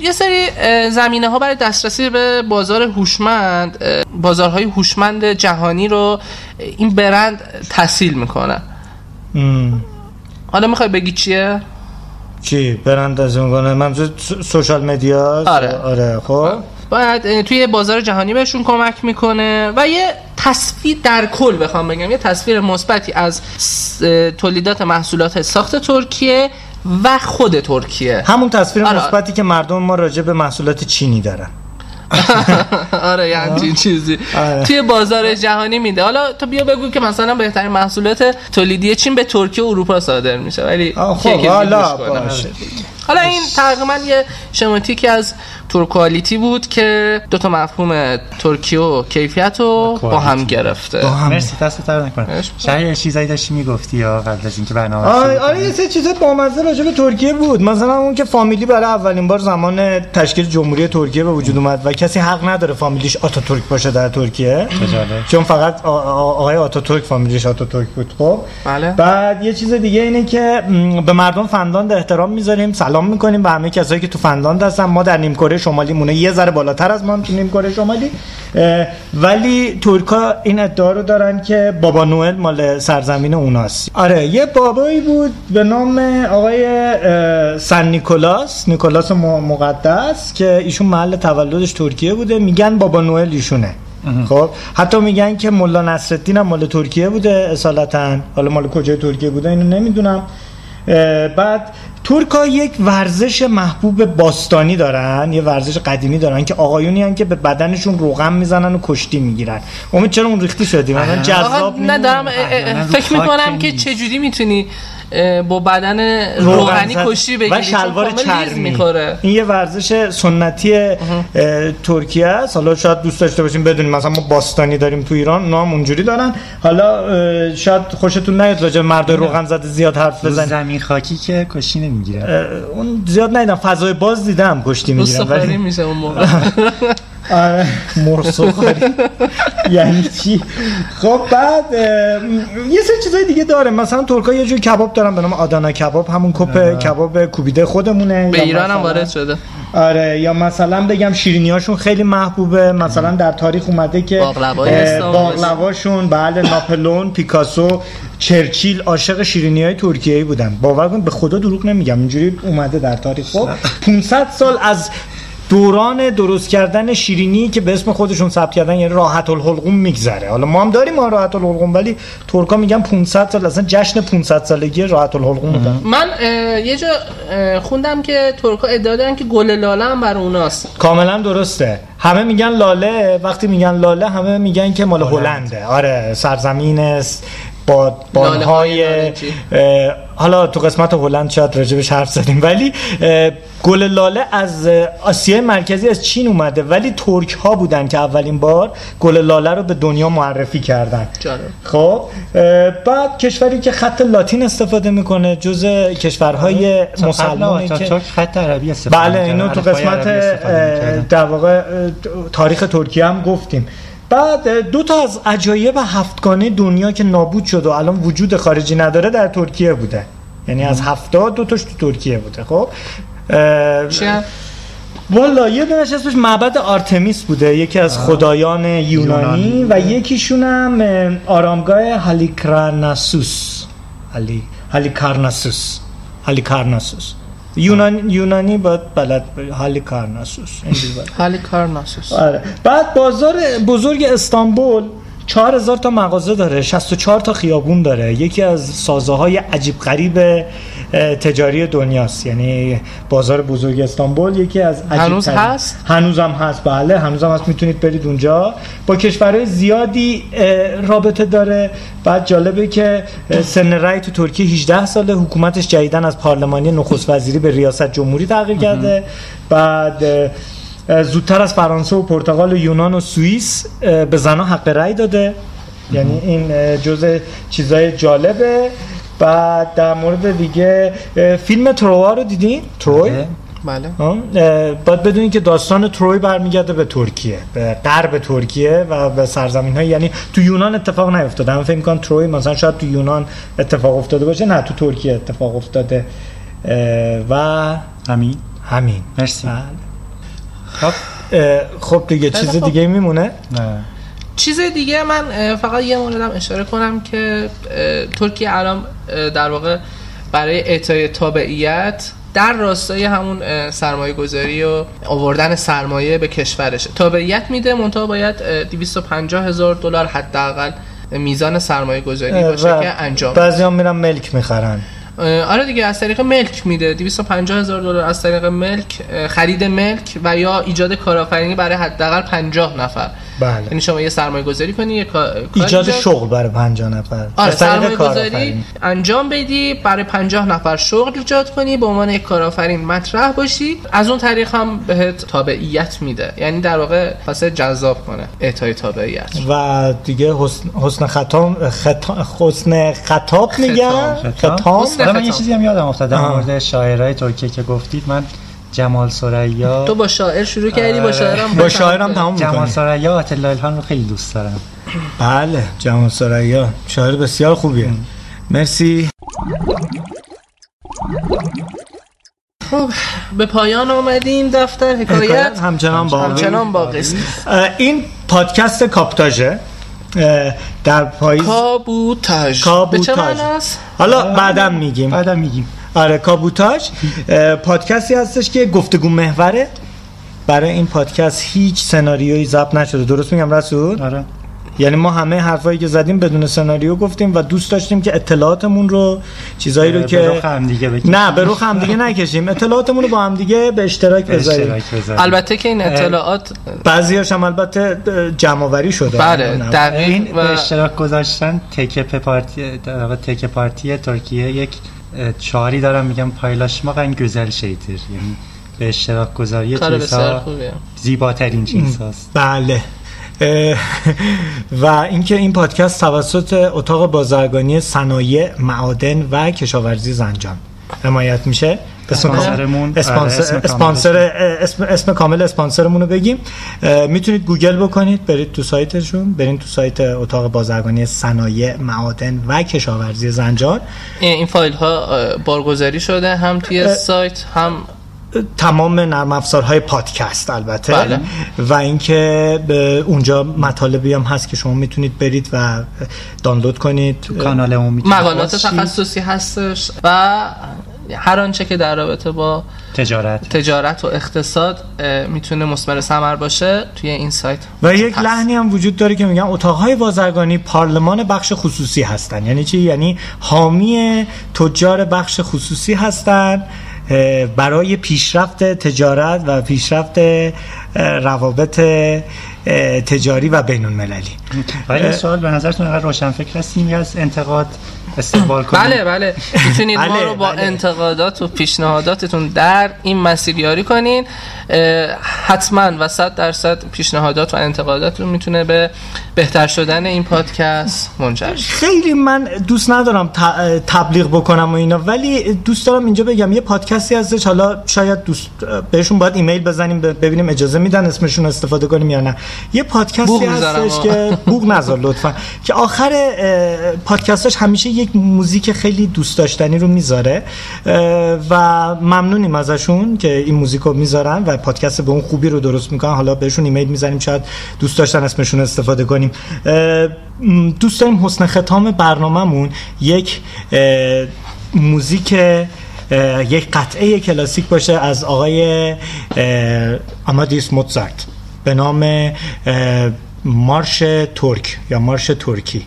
یه سری زمینه ها برای دسترسی به بازار هوشمند بازارهای هوشمند جهانی رو این برند تحصیل می‌کنه. حالا می‌خوای بگی چیه؟ چی؟ برند از می‌کنه منظور سوشال مدیا آره. آره خب. باید توی بازار جهانی بهشون کمک می‌کنه و یه تصویر در کل بخوام بگم یه تصویر مثبتی از تولیدات محصولات ساخت ترکیه و خود ترکیه. همون تصویر آره. مثبتی که مردم ما راجع به محصولات چینی دارن. آره یه چیزی. آره. توی بازار جهانی میده. حالا تو بیا بگو که مثلا بهترین محصولات تولیدی چین به ترکیه و اروپا صادر میشه. ولی خب حالا باشه. حالا این تقریبا یه شماتیکی از Turquality بود که دو تا مفهوم ترکیه و کیفیت رو با هم گرفته. با هم. مرسی دستت درد نکنه. شاید چیزایی داشتی می‌گفتی یا قبل از اینکه برنامه آره آره یه سری چیز بامزه راجع به ترکیه بود. مثلا اون که فامیلی برای اولین بار زمان تشکیل جمهوری ترکیه به وجود اومد و کسی حق نداره فامیلیش آتاتورک باشه در ترکیه. چون فقط آقای آتاتورک فامیلیش آتاتورک بود خب. بله. بعد یه چیز دیگه اینه که به مردم فنلاند احترام می‌ذاریم سلام می‌کنیم به همه کسایی که تو فنلاند هستن. ما در نیمکره شمالی مونه. یه ذره بالاتر از ما تو نیمکره شمالی. ولی ترکا این ادعا رو دارن که بابا نوئل مال سرزمین اوناست. آره یه بابایی بود به نام آقای سن نیکولاس. نیکولاس مقدس که ایشون محل تولدش ترکیه بوده. میگن بابا نوئل ایشونه. خب حتی میگن که ملا نصرالدین هم مال ترکیه بوده اصالتا. حالا مال کجای ترکیه بوده اینو نمی‌دونم. بعد ترکا یک ورزش محبوب باستانی دارن یه ورزش قدیمی دارن که آقایونی هن که به بدنشون روغم می‌زنن و کشتی می‌گیرن. امید چرا اون ریختی شدی؟ من جذاب ندارم فکر می‌کنم که چجوری می‌تونی با بدن روغنی کشی بگیری و شلوار چرمی. می‌خوره. این یه ورزش سنتی ترکیه است. حالا شاید دوست داشته باشیم بدونیم مثلا ما باستانی داریم تو ایران نام اونجوری دارن. حالا شاید خوشتون نیاد راجع مرد روغن زده زیاد حرف بزنیم. زمین خاکی که کشتی نمی‌گیره اون زیاد ندیدم فضای باز دیدم کشتی می‌گیرن ولی میشه اون موقع. آره. مرسوخاری یعنی چی؟ خب بعد یه سری چیزای دیگه داره مثلا ترکا یه جور کباب دارن به نام آدانا کباب. همون کپ کباب کوبیده خودمونه. به ایران هم وارد شده. آره یا مثلا بگم شیرینیاشون خیلی محبوبه. مثلا در تاریخ اومده که باقلواشون بله ناپلون پیکاسو چرچیل عاشق شیرینی های ترکیه بودن. باور کن به خدا دروغ نمیگم. اینجوری اومده در تاریخ. خب 500 سال از دوران درست کردن شیرینی که به اسم خودشون ثبت کردن یعنی راحت الحلقوم میگذره. حالا ما هم داریم ما راحت الحلقوم ولی ترکا میگن 500 سال اصلا جشن 500 سالگی راحت الحلقوم بودن من یه جا خوندم که ترکا ادعا دارن که گل لاله هم بر اوناست. کاملا درسته. همه میگن لاله وقتی میگن لاله همه میگن که مال هلنده. آره سرزمین است با بانهای حالا تو قسمت هلند شاید راجبش حرف زدیم ولی گل لاله از آسیای مرکزی از چین اومده ولی ترک ها بودن که اولین بار گل لاله رو به دنیا معرفی کردن. خب بعد کشوری که خط لاتین استفاده می‌کنه جز کشورهای مسلمانی که خط عربی استفاده بله اینو تو قسمت در واقع تاریخ ترکیه هم گفتیم. بعد دو تا از عجایب هفتگانه دنیا که نابود شد و الان وجود خارجی نداره در ترکیه بوده. یعنی از هفتاد دو تاش تو ترکیه بوده خب؟ والا یه دونش اسمش معبد آرتمیس بوده یکی از خدایان یونانی, و یکیشون هم آرامگاه هالیکراناسوس. هالی هالیکارناسوس هالیکارناسوس یونان یونانی باید بلد حالی کارناسوس حالی کارناسوس آره. بعد بازار بزرگ استانبول 4000 تا مغازه داره 64 تا خیابون داره. یکی از سازه های عجیب غریب تجاری دنیاست. یعنی بازار بزرگ استانبول یکی از عجیب هنوز هست؟ هنوز هم هست. بله هنوز هم هست. می‌تونید برید اونجا. با کشورهای زیادی رابطه داره. بعد جالبه که سن رای تو ترکیه 18 ساله. حکومتش جدیدن از پارلمانی نخست وزیری به ریاست جمهوری تغییر کرده. بعد زودتر از فرانسه و پرتغال و یونان و سوئیس به زنها حق رأی داده. یعنی این جزء چیزای جالبه. بعد در مورد دیگه فیلم تروها رو دیدین؟ تروی؟ بله. باید بدونین که داستان تروی برمیگرده به ترکیه به غرب ترکیه و به سرزمین های یعنی تو یونان اتفاق نیفتاده. من فکر می‌کنم تروی مثلا شاید تو یونان اتفاق افتاده باشه نه تو ترکیه اتفاق افتاده. و همین همین مرسی. بله. خب خب دیگه چیز خب. دیگه میمونه؟ نه. چیز دیگه من فقط یه موردم اشاره کنم که ترکیه الان در واقع برای اعطای تابعیت در راستای همون سرمایه گذاری و آوردن سرمایه به کشورشه. تابعیت میده منتها باید 250 هزار دلار حداقل میزان سرمایه گذاری باشه که انجام بعضی هم میرن ملک می‌خرن. آره دیگه از طریق ملک میده. 250 هزار دلار از طریق ملک خرید ملک و یا ایجاد کارآفرینی برای حداقل 50 نفر. بله. یعنی شما یه سرمایه گذاری کنی یه کار ایجاد شغل برای 50 نفر. آره سرمایه گذاری انجام بدی برای 50 نفر شغل ایجاد کنی به عنوان یک کارآفرین مطرح باشی. از اون طریق هم بهت تابعیت میده. یعنی در واقع واسه جذاب کنه اعطای تابعیت. و دیگه حسن حسن خطاب حسن خطاب میگن خطاب من یه چیزی هم یادم افتاد. در مورد شاعرای ترکیه که گفتید من جمال سریا تو با شاعر شروع کردی با شاعرم با شاعرم تموم جمال سریا آتلا الهان رو خیلی دوست دارم. بله جمال سریا. شاعر بسیار خوبیه. مرسی. خب به پایان آمدیم دفتر حکایت. همچنان باقی. همچنان باقی. این پادکست کاپتاژه. در پاییز کابوتاژ. کابوتاژ به چه معناست؟ حالا بعدم میگیم. بعدم میگیم. آره کابوتاژ. پادکستی هستش که گفتگو محوره. برای این پادکست هیچ سناریویی ضبط نشده. درست میگم رسول؟ آره. یعنی ما همه حرفایی که زدیم بدون سناریو گفتیم و دوست داشتیم که اطلاعاتمون رو چیزایی رو که هم دیگه بکشیم. نه به رخ هم دیگه نکشیم. اطلاعاتمون رو با هم دیگه به اشتراک بذاریم. البته که این اطلاعات بعضیاش هم البته جمع آوری شده. بله دقیق این و... به اشتراک گذاشتن تکه پارتی تکه پارتی ترکیه یک چاری دارم میگم پایلاشما ان گزل شیتر یعنی به اشتراک گذاری چیزها زیباترین چیزهاست بله. و اینکه این پادکست توسط اتاق بازرگانی صنایع معادن و کشاورزی زنجان حمایت میشه. اسپانسرمون. آره، اسپانسر اسم اسپانسر اسم, اسم کامل اسپانسرمون رو بگیم. می‌تونید گوگل بکنید برید تو سایتشون برید تو سایت اتاق بازرگانی صنایع معادن و کشاورزی زنجان. این فایل ها بارگذاری شده هم توی سایت هم تمام نرم افزارهای پادکست البته. بله. و اینکه به اونجا مطالبی هم هست که شما می‌تونید برید و دانلود کنید. کانال اون می‌تونید. مقالات. تخصصی هستش و هر آنچه که در رابطه با تجارت. تجارت و اقتصاد می‌تونه مثمر ثمر باشه توی این سایت. و یک هست. لحنی هم وجود داره که میگن اتاقهای بازرگانی پارلمان بخش خصوصی هستن. یعنی چی؟ یعنی حامی تجار بخش خصوصی هستن. برای پیشرفت تجارت و پیشرفت روابط تجاری و بین المللی ولی سوال به نظرتون انقدر روشن فکر هستیم از انتقاد استقبال کنیم بله بله می‌تونید ما بله، رو با بله. انتقادات و پیشنهاداتتون در این مسیر یاری کنین حتما و صد درصد پیشنهادات و انتقاداتتون می‌تونه به بهتر شدن این پادکست منجر. خیلی من دوست ندارم تبلیغ بکنم و اینا ولی دوست دارم اینجا بگم یه پادکستی هستش حالا شاید دوست بهشون باید ایمیل بزنیم ببینیم اجازه میدن اسمشون استفاده کنیم یا نه یه پادکستی هستش. که بوق نذار لطفا که آخر پادکستش همیشه یک موزیک خیلی دوست داشتنی رو می‌ذاره و ممنونیم ازشون که این موزیک رو می‌ذارن و پادکست به اون خوبی رو درست می‌کنن. حالا بهشون ایمیل می‌زنیم شاید دوست داشتن اسمشون استفاده کنیم. دوست داریم حسن ختام برنامهمون یک موزیک یک قطعه کلاسیک باشه از آقای اه، آمادیس موتزارت. به نام مارش ترک یا مارش ترکی.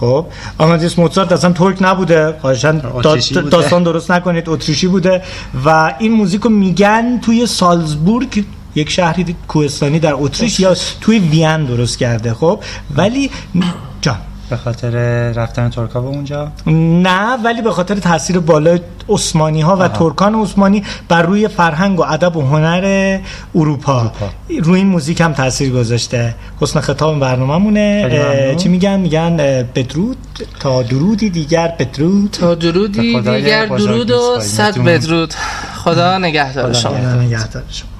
خب. آمادیس موتزارت اصلا ترک نبوده. بوده. داستان درست نکنید. اتریشی بوده. و این موزیک رو میگن توی سالزبورگ یک شهری کوهستانی در اتریش یا توی وین درست کرده. خب. ولی به خاطر رفتن ترکا به اونجا؟ نه ولی به خاطر تاثیر بالای عثمانی ها و ترکان عثمانی بر روی فرهنگ و ادب و هنر اروپا, روی این موزیک هم تاثیر گذاشته. حسن خطاب اه، ممنون. چی میگن؟ میگن بدرود تا درودی دیگر بدرود. تا درودی دیگر درود و. صد. بدرود. خدا نگهدار شما. خدا نگهدار شما.